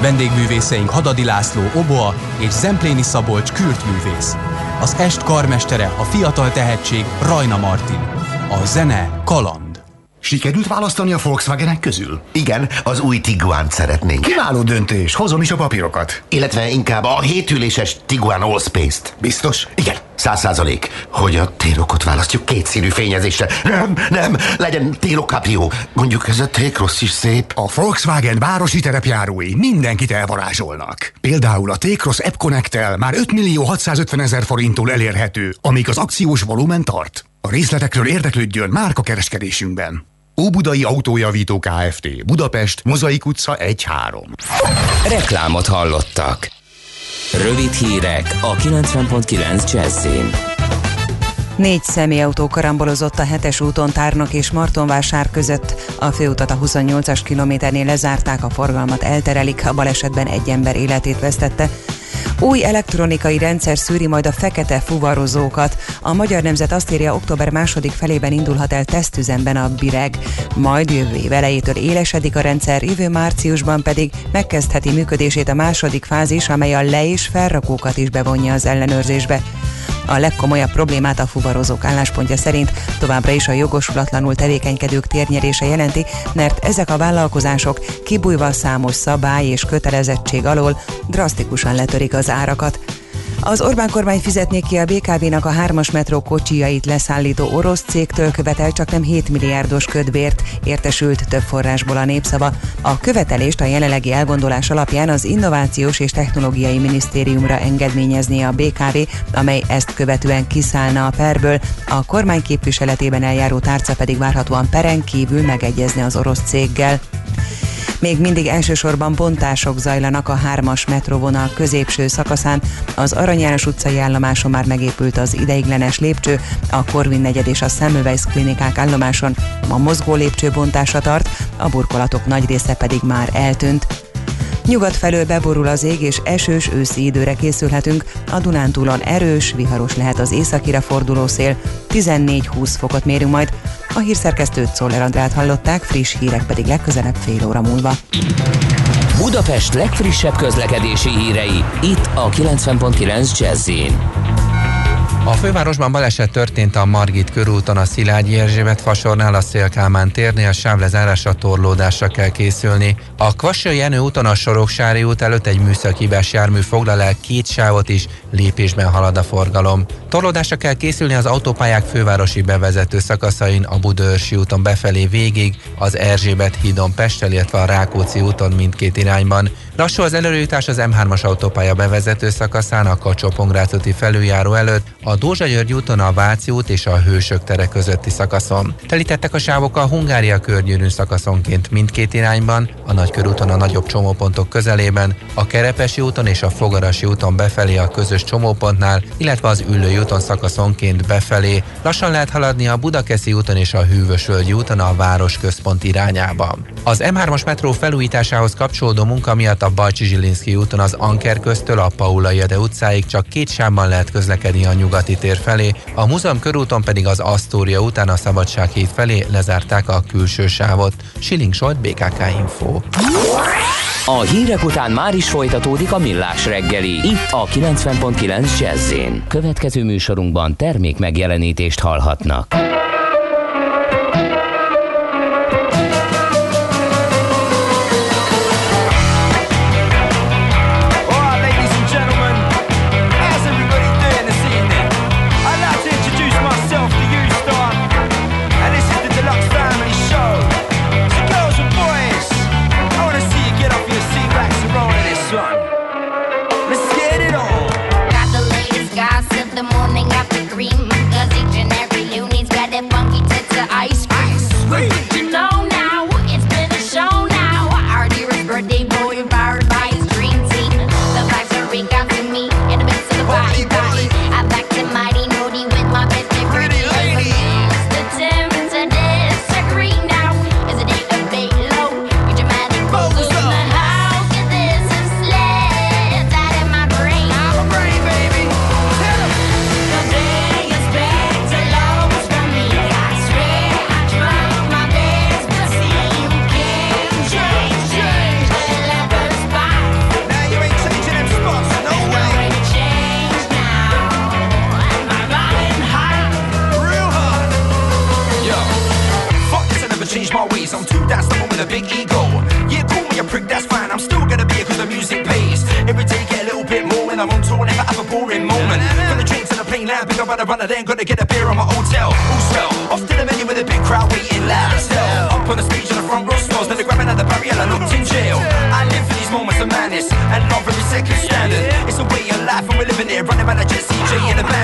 Vendégművészeink Hadadi László, Oboa és Zempléni Szabolcs művész. Az est karmestere a fiatal tehetség Rajna Martin. A zene kaland. Sikerült választani a Volkswagenek közül? Igen, az új Tiguan szeretnénk. Kiváló döntés, hozom is a papírokat. Illetve inkább a hétüléses Tiguan Allspace-t. Biztos? Igen, száz százalék. Hogy a télokot választjuk kétszínű fényezésre. Nem, nem, legyen télok Caprio. Mondjuk ez a T-Cross is szép. A Volkswagen városi terepjárói mindenkit elvarázsolnak. Például a T-Cross App connect már 5 millió 650 ezer forinttól elérhető, amíg az akciós volumen tart. A részletekről érdeklődjön márka kereskedésünkben. Óbudai Autójavító Kft. Budapest, Mozaik utca 1-3. Reklámot hallottak. Rövid hírek a 90.9 Jazzin. Négy személyautó karambolozott a hetes úton Tárnok és Martonvásár között. A főutat a 28-as kilométernél lezárták, a forgalmat elterelik, a balesetben egy ember életét vesztette. Új elektronikai rendszer szűri majd a fekete fuvarozókat. A Magyar Nemzet azt írja, október második felében indulhat el tesztüzemben a Bireg. Majd jövő év elejétől élesedik a rendszer, jövő márciusban pedig megkezdheti működését a második fázis, amely a le- és felrakókat is bevonja az ellenőrzésbe. A legkomolyabb problémát a fuvarozók álláspontja szerint továbbra is a jogosulatlanul tevékenykedők térnyerése jelenti, mert ezek a vállalkozások kibújva számos szabály és kötelezettség alól drasztikusan letörik az árakat. Az Orbán kormány fizetné ki a BKV-nak a hármas metró kocsijait leszállító orosz cégtől követel csak nem 7 milliárdos ködbért, értesült több forrásból a népszava. A követelést a jelenlegi elgondolás alapján az Innovációs és Technológiai Minisztériumra engedményezné a BKV, amely ezt követően kiszállna a perből, a kormány képviseletében eljáró tárca pedig várhatóan peren kívül megegyezne az orosz céggel. Még mindig elsősorban bontások zajlanak a hármas metróvonal középső szakaszán. Az Arany János utcai állomáson már megépült az ideiglenes lépcső, a Korvin negyed és a Semmelweis klinikák állomáson a mozgó lépcső bontása tart, a burkolatok nagy része pedig már eltűnt. Nyugat felől beborul az ég, és esős őszi időre készülhetünk. A Dunántúlon erős, viharos lehet az északira forduló szél. 14-20 fokot mérünk majd. A hírszerkesztőt Szoller Andrát hallották, friss hírek pedig legközelebb fél óra múlva. Budapest legfrissebb közlekedési hírei, itt a 90.9 jazz a fővárosban baleset történt a Margit körúton, a Szilágyi Erzsébet fasornál, a Szélkálmán térnél, sávlezárásra torlódásra kell készülni. A Kvassai Jenő úton a Soroksári út előtt egy műszakibás jármű foglal el két sávot is, lépésben halad a forgalom. Torlódásra kell készülni az autópályák fővárosi bevezető szakaszain, a Budőrsi úton befelé végig, az Erzsébet hídon Pestel, illetve a Rákóczi úton mindkét irányban. Lassú az előjutás az M3-as autópálya bevezető szakaszán, a kacsó felüljáró előtt, a Dózsa György úton a Váci út és a Hősök tere közötti szakaszon. Telítettek a sávok a Hungária körgyűrűn szakaszonként mindkét irányban, a Nagykörúton a nagyobb csomópontok közelében, a Kerepesi úton és a Fogarasi úton befelé a közös csomópontnál, illetve az Üllői úton szakaszonként befelé. Lassan lehet haladni a Budakeszi úton és a Hűvösvölgyi úton a város központ irányába. Az M3-as metró felújításához kapcsolódó munka miatt a Bajcsi Zsilinszki úton az Anker köztől a Paula Jede utcáig csak két sávban lehet közlekedni a nyugati tér felé, a múzeum körúton pedig az Asztória után a Szabadság híd felé lezárták a külső sávot. Siling Solt, BKK Info. A hírek után már is folytatódik a millás reggeli. Itt a 90.9 jazz Következő műsorunkban termék megjelenítést hallhatnak. It's a way of life, and we're living it, running by the Jesse J in the back.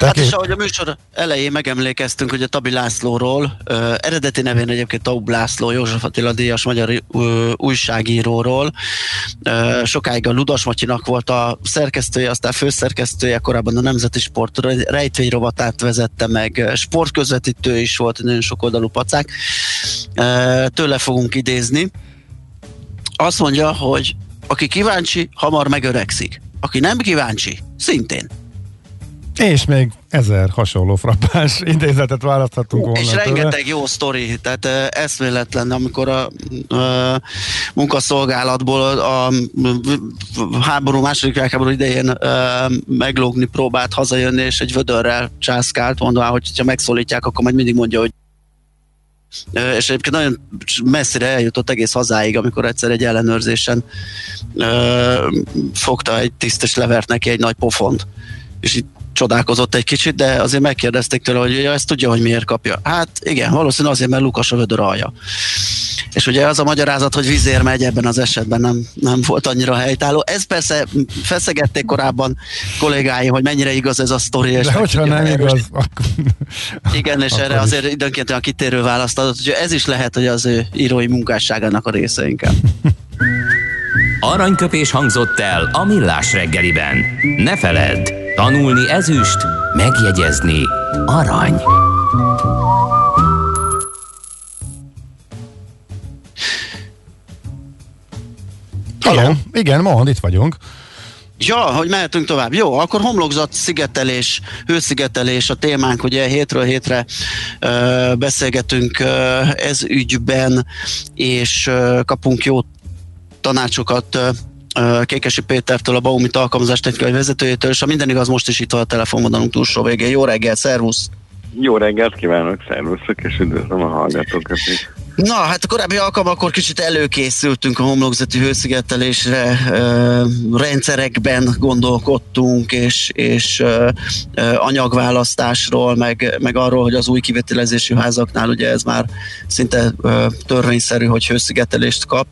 Hát és ahogy a műsor elején megemlékeztünk, hogy a Tabi Lászlóról, ö, eredeti nevén egyébként Taub László, József Attila díjas magyar ö, újságíróról, ö, sokáig a Ludas Matyinak volt a szerkesztője, aztán főszerkesztője, korábban a Nemzeti Sport rejtvény rovatát vezette meg, sportközvetítő is volt, nagyon sok oldalú pacák. Ö, tőle fogunk idézni. Azt mondja, hogy aki kíváncsi, hamar megöregszik. Aki nem kíváncsi, szintén. És még ezer hasonló frappás [LAUGHS] idézetet választhatunk volna. És tőle. rengeteg jó sztori, tehát eszméletlen, amikor a uh, munkaszolgálatból a, a háború, második világháború idején uh, meglógni próbált hazajönni, és egy vödörrel császkált, mondván, hogy ha megszólítják, akkor majd mindig mondja, hogy és egyébként nagyon messzire eljutott egész hazáig, amikor egyszer egy ellenőrzésen ö, fogta egy tisztes levert neki egy nagy pofont, és így csodálkozott egy kicsit, de azért megkérdezték tőle, hogy ja, ezt tudja, hogy miért kapja. Hát igen, valószínűleg azért, mert Lukas a vödör alja. És ugye az a magyarázat, hogy vizér megy ebben az esetben nem, nem volt annyira helytálló. Ez persze feszegették korábban kollégáim, hogy mennyire igaz ez a sztori. és De hogyha nem igaz, akkor... Igen, és [LAUGHS] Akkor erre is. azért időnként olyan kitérő választ adott, hogy ez is lehet, hogy az ő írói munkásságának a része inkább. Aranyköpés hangzott el a millás reggeliben. Ne feledd, tanulni ezüst, megjegyezni arany. Igen, igen, mond, itt vagyunk. Ja, hogy mehetünk tovább. Jó, akkor homlokzat, szigetelés, hőszigetelés a témánk, ugye hétről hétre ö, beszélgetünk ö, ez ügyben, és ö, kapunk jó tanácsokat ö, Kékesi Pétertől, a Baumit alkalmazás technikai vezetőjétől, és ha minden igaz, most is itt van a telefonvonalunk túlsó végén. Jó reggel, szervusz! Jó reggelt kívánok, szervuszok, és üdvözlöm a hallgatókat is. Na, hát a korábbi alkalmakkor kicsit előkészültünk a homlokzati hőszigetelésre, ö, rendszerekben gondolkodtunk, és, és ö, ö, anyagválasztásról, meg, meg arról, hogy az új kivitelezésű házaknál ugye ez már szinte ö, törvényszerű, hogy hőszigetelést kap.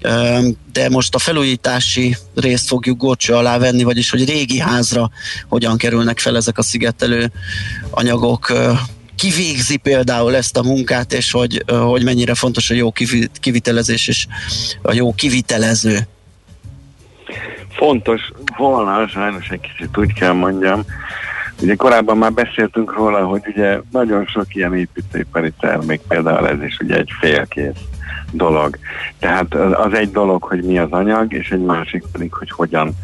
Ö, de most a felújítási részt fogjuk górcső alá venni, vagyis hogy régi házra hogyan kerülnek fel ezek a szigetelő anyagok, ö, kivégzi például ezt a munkát, és hogy, hogy mennyire fontos a jó kivi- kivitelezés és a jó kivitelező. Fontos. Volna, sajnos egy kicsit úgy kell mondjam, ugye korábban már beszéltünk róla, hogy ugye nagyon sok ilyen építőipari termék, például ez is ugye egy félkész dolog. Tehát az egy dolog, hogy mi az anyag, és egy másik pedig, hogy hogyan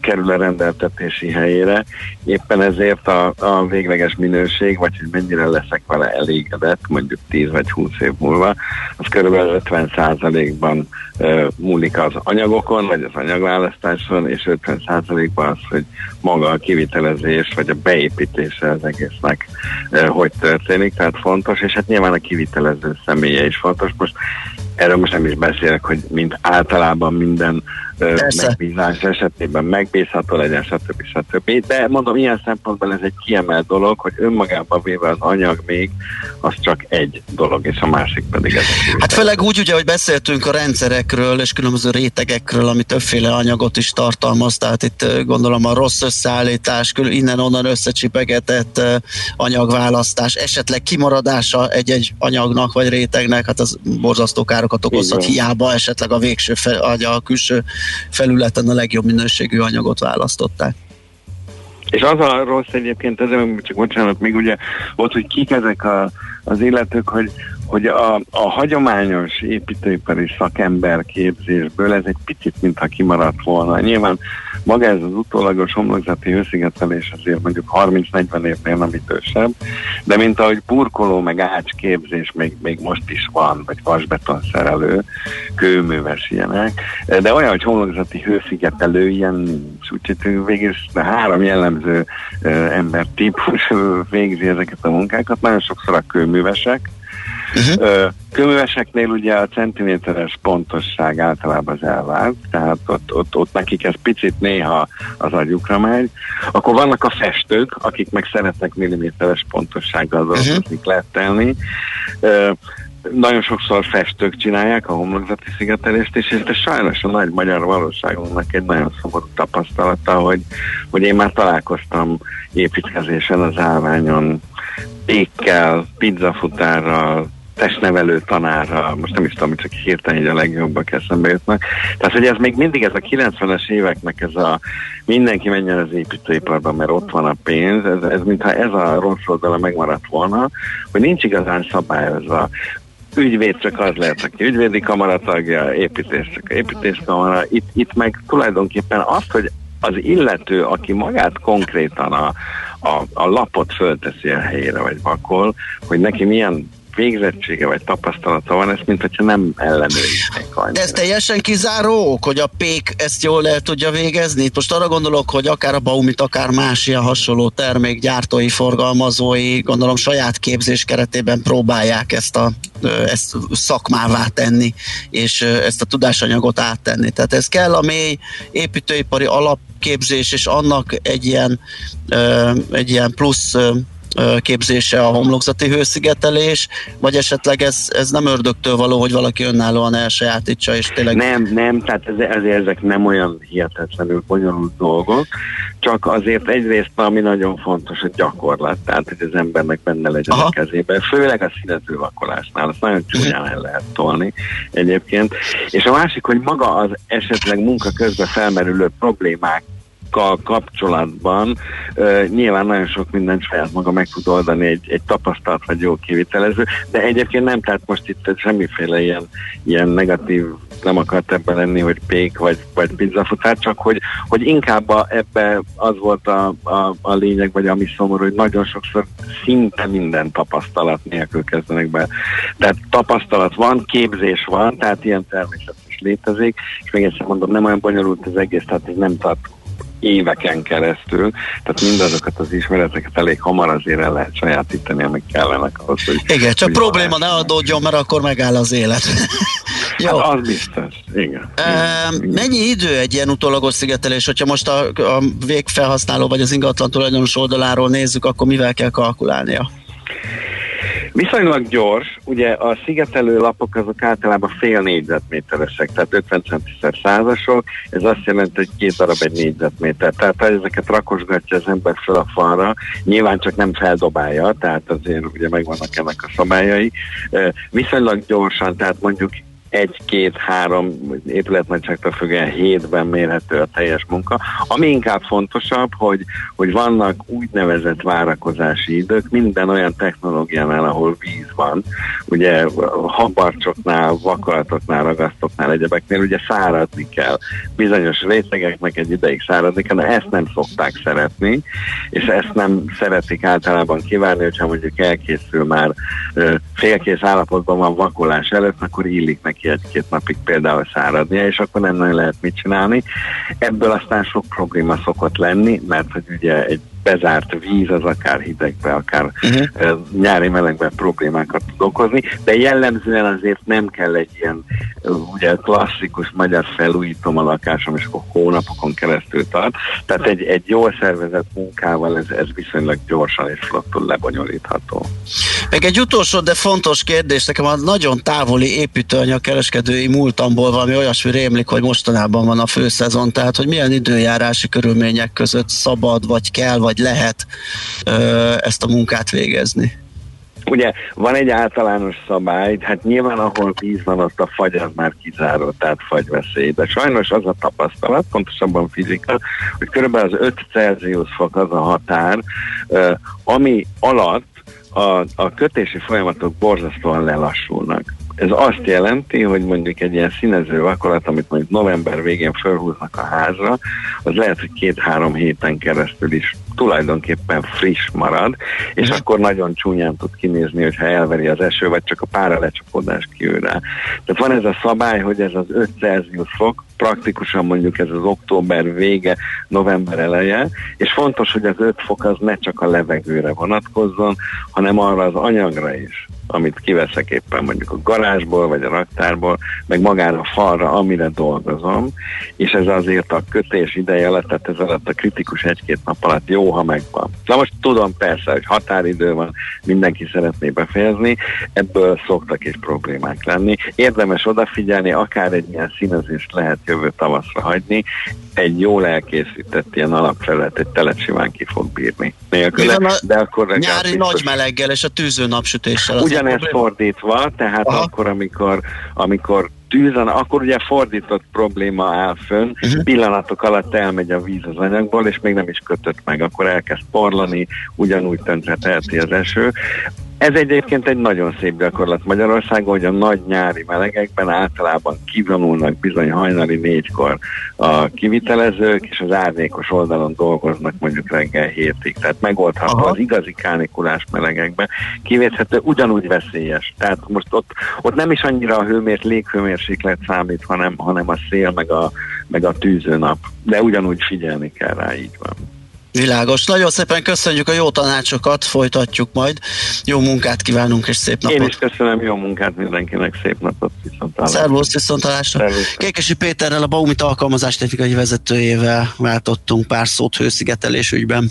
kerül a rendeltetési helyére. Éppen ezért a, a végleges minőség, vagy hogy mennyire leszek vele elégedett, mondjuk 10 vagy 20 év múlva, az körülbelül 50%-ban ö, múlik az anyagokon, vagy az anyagválasztáson, és 50%-ban az, hogy maga a kivitelezés, vagy a beépítése az egésznek hogy történik, tehát fontos, és hát nyilván a kivitelező személye is fontos. Most erről most nem is beszélek, hogy mint általában minden. Megbízás esetében megbízható legyen, stb. stb. De mondom, ilyen szempontból ez egy kiemelt dolog, hogy önmagában véve az anyag még az csak egy dolog, és a másik pedig ez. Hát főleg úgy ugye, hogy beszéltünk a rendszerekről és különböző rétegekről, ami többféle anyagot is tartalmaz, tehát itt gondolom a rossz összeállítás, innen-onnan összecsipegetett anyagválasztás, esetleg kimaradása egy-egy anyagnak vagy rétegnek, hát az borzasztó károkat okozhat, hiába esetleg a végső, fe, a külső felületen a legjobb minőségű anyagot választották. És az a rossz egyébként, ez csak bocsánat, még ugye ott, hogy kik ezek a, az illetők, hogy, hogy a, a hagyományos építőipari szakember képzésből ez egy picit mintha kimaradt volna. Nyilván maga ez az utólagos homlokzati hőszigetelés azért mondjuk 30-40 évnél nem idősebb, de mint ahogy burkoló meg ácsképzés még, még most is van, vagy vasbeton szerelő, kőműves ilyenek, de olyan, hogy homlokzati hőszigetelő ilyen nincs. Úgyhogy végül három jellemző ember típus végzi ezeket a munkákat, nagyon sokszor a kőművesek, Uh-huh. Kőműveseknél ugye a centiméteres pontosság általában az elvált, tehát ott, ott, ott nekik ez picit néha az agyukra megy. Akkor vannak a festők, akik meg szeretnek milliméteres pontossággal dolgozni, uh-huh. lettelni. Ö, nagyon sokszor festők csinálják a homlokzati szigetelést és de sajnos a nagy magyar valóságunknak egy nagyon szomorú tapasztalata, hogy, hogy én már találkoztam építkezésen az állványon pékkel, pizzafutárral, testnevelő tanárral, most nem is tudom, csak hirtelen így a legjobbak eszembe jutnak. Tehát, hogy ez még mindig ez a 90-es éveknek ez a mindenki menjen az építőiparban, mert ott van a pénz, ez, ez mintha ez a rossz oldala megmaradt volna, hogy nincs igazán szabályozva ügyvéd csak az lehet, aki ügyvédi kamara tagja, építés csak építéskamara. Itt, itt meg tulajdonképpen azt, hogy az illető, aki magát konkrétan a, a, a lapot fölteszi a helyére, vagy vakol, hogy neki milyen végzettsége vagy tapasztalata van, ezt mint hogyha nem ellenőriznék. De ez teljesen kizáró hogy a pék ezt jól el tudja végezni? Most arra gondolok, hogy akár a Baumit, akár más ilyen hasonló termék gyártói, forgalmazói, gondolom saját képzés keretében próbálják ezt a ezt szakmává tenni, és ezt a tudásanyagot áttenni. Tehát ez kell a mély építőipari alapképzés, és annak egy ilyen, egy ilyen plusz képzése a homlokzati hőszigetelés, vagy esetleg ez, ez nem ördögtől való, hogy valaki önállóan elsajátítsa, és tényleg... Nem, nem, tehát ez, ezért ezek nem olyan hihetetlenül bonyolult dolgok, csak azért egyrészt ami nagyon fontos, hogy gyakorlat, tehát hogy az embernek benne legyen Aha. a kezében, főleg a színetővakolásnál, azt nagyon csúnyán el lehet tolni egyébként. És a másik, hogy maga az esetleg munka közben felmerülő problémák kapcsolatban uh, nyilván nagyon sok mindent saját maga meg tud oldani egy, egy tapasztalt vagy jó kivitelező, de egyébként nem, tehát most itt semmiféle ilyen, ilyen negatív nem akart ebben lenni, hogy pék vagy, vagy pizzafutár, csak hogy, hogy inkább a, ebbe az volt a, a, a lényeg, vagy ami szomorú, hogy nagyon sokszor szinte minden tapasztalat nélkül kezdenek be. Tehát tapasztalat van, képzés van, tehát ilyen természetes létezik, és még egyszer mondom, nem olyan bonyolult az egész, tehát ez nem tart éveken keresztül, tehát mindazokat az ismereteket elég hamar azért el lehet sajátítani, amik kellenek ahhoz, hogy... Igen, csak hogy probléma ne adódjon, mert akkor megáll az élet. [LAUGHS] Jó. Hát az biztos, igen. E, mennyi idő egy ilyen utólagos szigetelés? Hogyha most a, a végfelhasználó vagy az ingatlan tulajdonos oldaláról nézzük, akkor mivel kell kalkulálnia? Viszonylag gyors, ugye a szigetelő lapok azok általában fél négyzetméteresek, tehát 50 centiszer százasok, ez azt jelenti, hogy két darab egy négyzetméter. Tehát ha ezeket rakosgatja az ember fel a falra, nyilván csak nem feldobálja, tehát azért ugye megvannak ennek a szabályai. Viszonylag gyorsan, tehát mondjuk egy-két-három épületnagyságtól függően hétben mérhető a teljes munka. Ami inkább fontosabb, hogy, hogy vannak úgynevezett várakozási idők minden olyan technológiánál, ahol víz van. Ugye habarcsoknál, vakaratoknál, ragasztoknál, egyebeknél ugye száradni kell. Bizonyos rétegeknek egy ideig száradni kell, de ezt nem szokták szeretni, és ezt nem szeretik általában kivárni, hogyha mondjuk elkészül már félkész állapotban van vakolás előtt, akkor illik neki neki egy-két napig például száradnia, és akkor nem nagyon lehet mit csinálni. Ebből aztán sok probléma szokott lenni, mert hogy ugye egy bezárt víz az akár hidegbe, akár uh-huh. nyári melegben problémákat tud okozni, de jellemzően azért nem kell egy ilyen ugye klasszikus magyar felújítom a lakásom, és akkor hónapokon keresztül tart. Tehát egy, egy jól szervezett munkával ez, ez viszonylag gyorsan és flottul lebonyolítható. Meg egy utolsó, de fontos kérdés, nekem a nagyon távoli építőanyag kereskedői múltamból valami olyasmi rémlik, hogy mostanában van a főszezon, tehát hogy milyen időjárási körülmények között szabad, vagy kell, vagy lehet ö, ezt a munkát végezni. Ugye van egy általános szabály, hát nyilván ahol víz van, ott a fagy az már kizáró, tehát fagyveszély. De sajnos az a tapasztalat, pontosabban fizika, hogy körülbelül az 5 Celsius fok az a határ, ami alatt a, a kötési folyamatok borzasztóan lelassulnak. Ez azt jelenti, hogy mondjuk egy ilyen színező vakolat, amit mondjuk november végén felhúznak a házra, az lehet, hogy két-három héten keresztül is tulajdonképpen friss marad, és akkor nagyon csúnyán tud kinézni, hogyha elveri az eső, vagy csak a pára lecsapódás kiül rá. Tehát van ez a szabály, hogy ez az 5 Celsius fok, praktikusan mondjuk ez az október vége, november eleje, és fontos, hogy az 5 fok az ne csak a levegőre vonatkozzon, hanem arra az anyagra is amit kiveszek éppen mondjuk a garázsból, vagy a raktárból, meg magára a falra, amire dolgozom, és ez azért a kötés ideje alatt, tehát ez alatt a kritikus egy-két nap alatt jó, ha megvan. Na most tudom persze, hogy határidő van, mindenki szeretné befejezni, ebből szoktak is problémák lenni. Érdemes odafigyelni, akár egy ilyen színezést lehet jövő tavaszra hagyni, egy jól elkészített ilyen alapfelületet telet simán ki fog bírni. Nélküle, a de akkor Nyári biztos- nagy meleggel és a tűző napsütéssel. az egy Ugyanez probléma? fordítva, tehát Aha. akkor, amikor, amikor tűzan, akkor ugye fordított probléma áll fönn, uh-huh. pillanatok alatt elmegy a víz az anyagból, és még nem is kötött meg, akkor elkezd porlani, ugyanúgy tönkre teheti az eső. Ez egyébként egy nagyon szép gyakorlat Magyarországon, hogy a nagy nyári melegekben általában kivonulnak bizony hajnali négykor a kivitelezők, és az árnyékos oldalon dolgoznak mondjuk reggel hétig. Tehát megoldható Aha. az igazi kánikulás melegekben. Kivéthető ugyanúgy veszélyes. Tehát most ott, ott nem is annyira a hőmért, léghőmérséklet számít, hanem, hanem a szél, meg a, meg a tűzőnap. De ugyanúgy figyelni kell rá, így van. Világos. Nagyon szépen köszönjük a jó tanácsokat, folytatjuk majd. Jó munkát kívánunk, és szép napot. Én is köszönöm, jó munkát mindenkinek, szép napot, viszontlátásra. Szervusz, viszontalásra. Kékesi Péterrel, a Baumit alkalmazás technikai vezetőjével váltottunk pár szót hőszigetelés ügyben.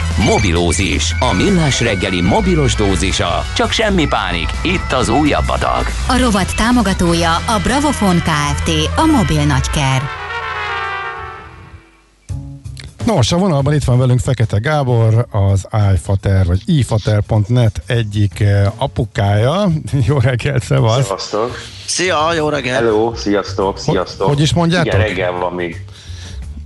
Mobilózis, a millás reggeli mobilos dózisa. Csak semmi pánik, itt az újabb adag. A rovat támogatója a Bravofon Kft. A mobil nagyker. Nos, a vonalban itt van velünk Fekete Gábor, az iFater, vagy ifater.net egyik eh, apukája. [LAUGHS] Jó reggelt, szevasz! Szevasztok! Szia, jó reggelt! Hello, sziasztok, sziasztok! hogy is mondjátok? Igen, reggel van még.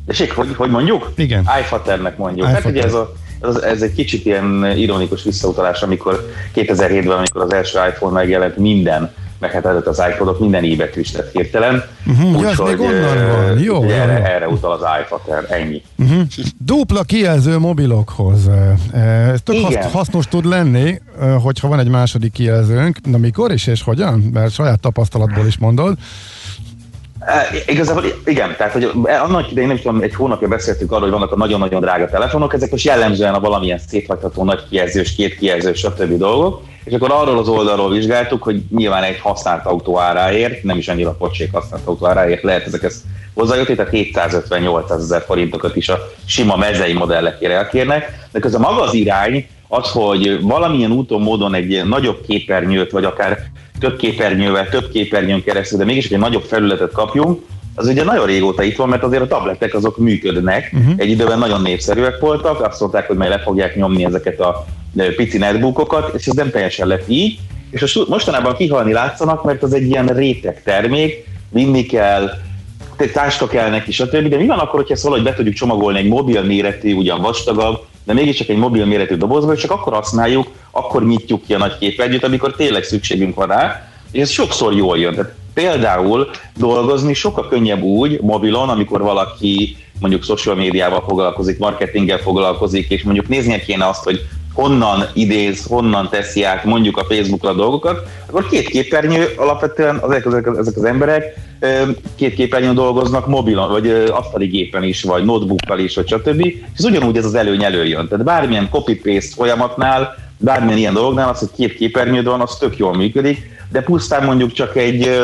És hogy, hogy mondjuk? Igen. iFaternek mondjuk. Hát ugye ez, a, ez, ez egy kicsit ilyen ironikus visszautalás, amikor 2007-ben, amikor az első iPhone megjelent, minden meghetetett az iPodok, minden i betűs lett hirtelen. Uh-huh, ja, ez még onnan van. Jó, ugye jó, erre, erre utal az iFater, ennyi. Uh-huh. Dupla kijelző mobilokhoz. Ez tök Igen. hasz, hasznos tud lenni, hogyha van egy második kijelzőnk. Na mikor is és hogyan? Mert saját tapasztalatból is mondod. E, Igazából igen, tehát hogy annak idején nem tudom, egy hónapja beszéltünk arról, hogy vannak a nagyon-nagyon drága telefonok, ezek most jellemzően a valamilyen széthagyható nagy kijelzős, két kijelzős, stb. dolgok, és akkor arról az oldalról vizsgáltuk, hogy nyilván egy használt autó áráért, nem is annyira pocsék használt autó áráért lehet ezeket hozzájutni, tehát 750-800 ezer forintokat is a sima mezei modellekére elkérnek, de közben maga az irány az, hogy valamilyen úton, módon egy ilyen nagyobb képernyőt, vagy akár több képernyővel, több képernyőn keresztül, de mégis egy nagyobb felületet kapjunk, az ugye nagyon régóta itt van, mert azért a tabletek azok működnek. Uh-huh. Egy időben nagyon népszerűek voltak, azt mondták, hogy majd le fogják nyomni ezeket a pici netbookokat, és ez nem teljesen lett így. És most- mostanában kihalni látszanak, mert az egy ilyen réteg termék, vinni kell, táska kell neki, stb. De mi van akkor, hogyha ezt valahogy be tudjuk csomagolni egy mobil méretű, ugyan vastagabb, de mégiscsak egy mobil méretű dobozba, hogy csak akkor használjuk, akkor nyitjuk ki a nagy képernyőt, amikor tényleg szükségünk van rá, és ez sokszor jól jön. Tehát például dolgozni sokkal könnyebb úgy mobilon, amikor valaki mondjuk social médiával foglalkozik, marketinggel foglalkozik, és mondjuk néznie kéne azt, hogy honnan idéz, honnan teszi át mondjuk a Facebookra a dolgokat, akkor két képernyő alapvetően ezek, ezek, ezek az emberek két képernyőn dolgoznak mobilon, vagy asztali gépen is, vagy notebookkal is, vagy stb. És ez ugyanúgy ez az előny előjön. Tehát bármilyen copy-paste folyamatnál, bármilyen ilyen dolognál, az, hogy két képernyőd van, az tök jól működik, de pusztán mondjuk csak egy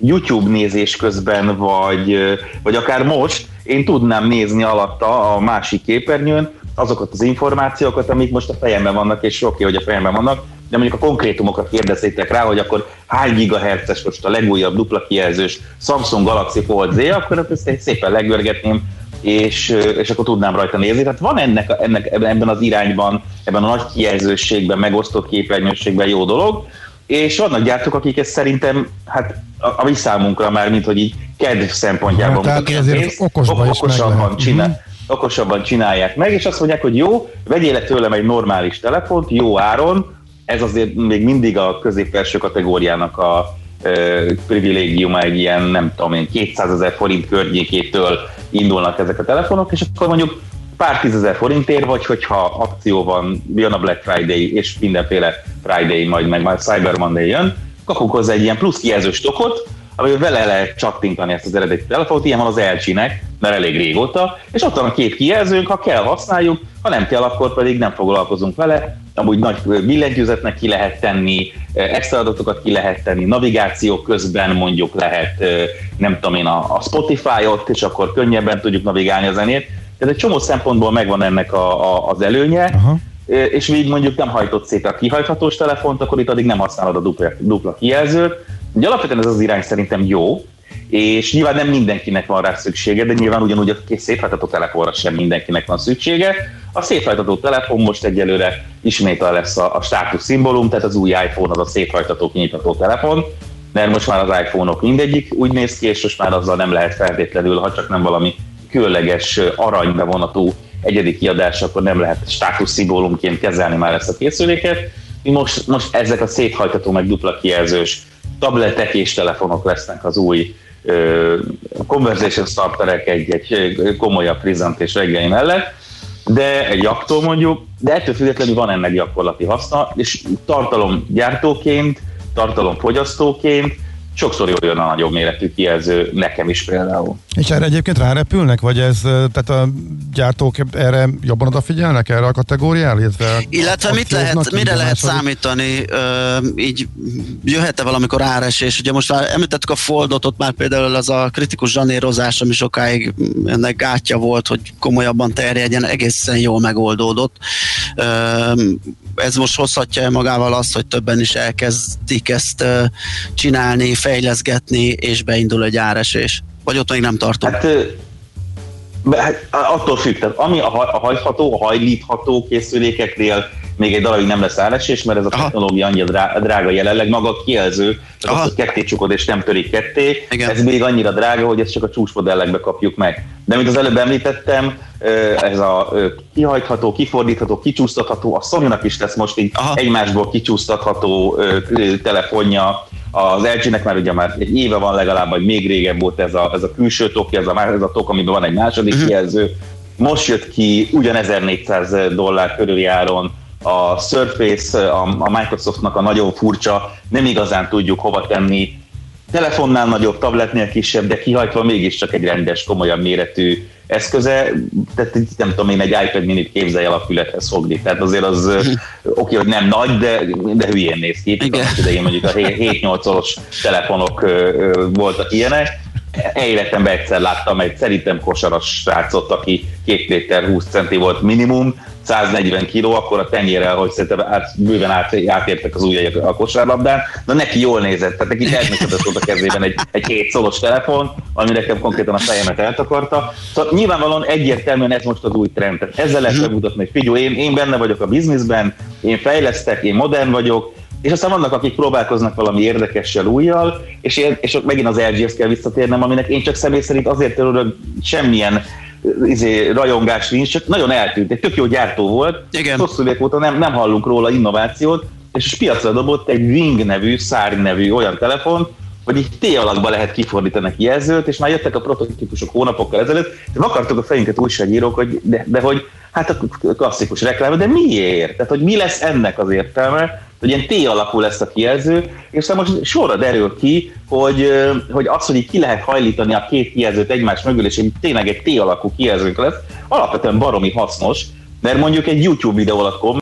YouTube nézés közben, vagy, vagy akár most, én tudnám nézni alatta a másik képernyőn azokat az információkat, amik most a fejemben vannak, és oké, hogy a fejemben vannak, de mondjuk a konkrétumokat kérdezzétek rá, hogy akkor hány gigahertzes most a legújabb dupla kijelzős Samsung Galaxy Fold Z, akkor ezt szépen legörgetném, és, és akkor tudnám rajta nézni. Tehát van ennek, ennek ebben az irányban, ebben a nagy kijelzőségben, megosztott képernyőségben jó dolog, és vannak gyártók, akik ezt szerintem, hát a, a mi számunkra már, mint hogy így kedv szempontjából Hát, tehát mutatják azért pénzt, okosba is meg okosabban csinál, Mhm. Okosabban csinálják meg, és azt mondják, hogy jó, vegyél le tőlem egy normális telefont, jó áron, ez azért még mindig a közép-felső kategóriának a ö, privilégiuma egy ilyen, nem tudom én, 200 ezer forint környékétől indulnak ezek a telefonok, és akkor mondjuk pár tízezer forintért, vagy hogyha akció van, jön a Black Friday, és mindenféle Friday, majd meg már Cyber Monday jön, kapunk hozzá egy ilyen plusz kijelzős tokot, amivel vele lehet csattintani ezt az eredeti telefont, ilyen van az LG-nek, mert elég régóta, és ott van a két kijelzőnk, ha kell használjuk, ha nem kell, akkor pedig nem foglalkozunk vele, amúgy nagy billentyűzetnek ki lehet tenni, extra adatokat ki lehet tenni, navigáció közben mondjuk lehet, nem tudom én, a a Spotify-ot, és akkor könnyebben tudjuk navigálni a zenét. Tehát egy csomó szempontból megvan ennek a, a, az előnye, Aha. és így mondjuk nem hajtott szét a kihajthatós telefont, akkor itt addig nem használod a dupla, dupla kijelzőt. Ugye alapvetően ez az irány szerintem jó, és nyilván nem mindenkinek van rá szüksége, de nyilván ugyanúgy a széthajtató telefonra sem mindenkinek van szüksége. A széthajtató telefon most egyelőre ismét lesz a, a státusz szimbólum, tehát az új iPhone az a széthajtató kinyitható telefon, mert most már az iPhone-ok mindegyik úgy néz ki, és most már azzal nem lehet feltétlenül, ha csak nem valami különleges aranybevonatú egyedi kiadás, akkor nem lehet státusz szimbólumként kezelni már ezt a készüléket. Most, most ezek a széthajtató meg dupla kijelzős tabletek és telefonok lesznek az új conversation starterek egy, egy komolyabb és reggeli mellett, de egy jaktól mondjuk, de ettől függetlenül van ennek gyakorlati haszna, és tartalomgyártóként, tartalomfogyasztóként sokszor jól jön a nagyobb méretű kijelző, nekem is például. És erre egyébként rárepülnek, vagy ez, tehát a gyártók erre jobban odafigyelnek erre a kategóriára, illetve Illetve mit lehet, mire minden lehet számítani, ö, így jöhet-e valamikor áresés? Ugye most már említettük a Foldot, ott már például az a kritikus zsanérozás, ami sokáig ennek gátja volt, hogy komolyabban terjedjen, egészen jól megoldódott. Ö, ez most hozhatja magával azt, hogy többen is elkezdik ezt ö, csinálni, fejleszgetni, és beindul egy áresés? Vagy ott még nem tartunk? Hát, hát attól függ, tehát ami a, haj- a hajtható, a hajlítható készülékeknél még egy darabig nem lesz áresés, mert ez a technológia annyira drá- drága jelenleg, maga a kijelző, tehát az, hogy ketté csukod és nem törik ketté, Igen. ez még annyira drága, hogy ezt csak a csúcsmodellekbe kapjuk meg. De mint az előbb említettem, ez a kihajtható, kifordítható, kicsúsztatható, a sony is lesz most így egymásból kicsúsztatható telefonja, az LG-nek már ugye már egy éve van legalább, vagy még régebb volt ez a, ez a külső tokja, ez a, ez a tok, amiben van egy második uh-huh. jelző. Most jött ki ugyan 1400 dollár körüli áron a Surface, a, a Microsoftnak a nagyon furcsa, nem igazán tudjuk hova tenni, telefonnál nagyobb, tabletnél kisebb, de kihajtva mégiscsak egy rendes, komolyabb méretű eszköze, tehát nem tudom én egy iPad minit képzelj el a fülethez fogni, tehát azért az [LAUGHS] oké, hogy nem nagy, de, de hülyén néz ki. Idején mondjuk a 7-8 szoros telefonok voltak ilyenek, életemben egyszer láttam egy szerintem kosaras srácot, aki 2 méter 20 centi volt minimum, 140 kiló, akkor a tenyérrel, hogy szerintem át, bőven át, átértek az ujjai a kosárlabdán, de neki jól nézett, tehát neki természetes volt a kezében egy, egy 7 szolos telefon, ami nekem konkrétan a fejemet eltakarta. Szóval nyilvánvalóan egyértelműen ez most az új trend. Tehát ezzel lehet bemutatni, hogy figyelj, én, én benne vagyok a bizniszben, én fejlesztek, én modern vagyok, és aztán vannak, akik próbálkoznak valami érdekessel újjal, és, én, és megint az LG-hez kell visszatérnem, aminek én csak személy szerint azért örülök, semmilyen izé, rajongás nincs, csak nagyon eltűnt. Egy tök jó gyártó volt. Igen. Hosszú évek óta nem, nem hallunk róla innovációt, és piacra dobott egy Ring nevű, szárny nevű olyan telefon, hogy így T alakba lehet kifordítani a kijelzőt, és már jöttek a prototípusok hónapokkal ezelőtt, és akartuk a fejünket újságírók, hogy de, de hogy hát a klasszikus reklám, de miért? Tehát, hogy mi lesz ennek az értelme, hogy ilyen T alakú lesz a kijelző, és aztán most sorra derül ki, hogy, hogy az, hogy így ki lehet hajlítani a két kijelzőt egymás mögül, és egy, tényleg egy T alakú kijelzőnk lesz, alapvetően baromi hasznos, mert mondjuk egy YouTube videó alatt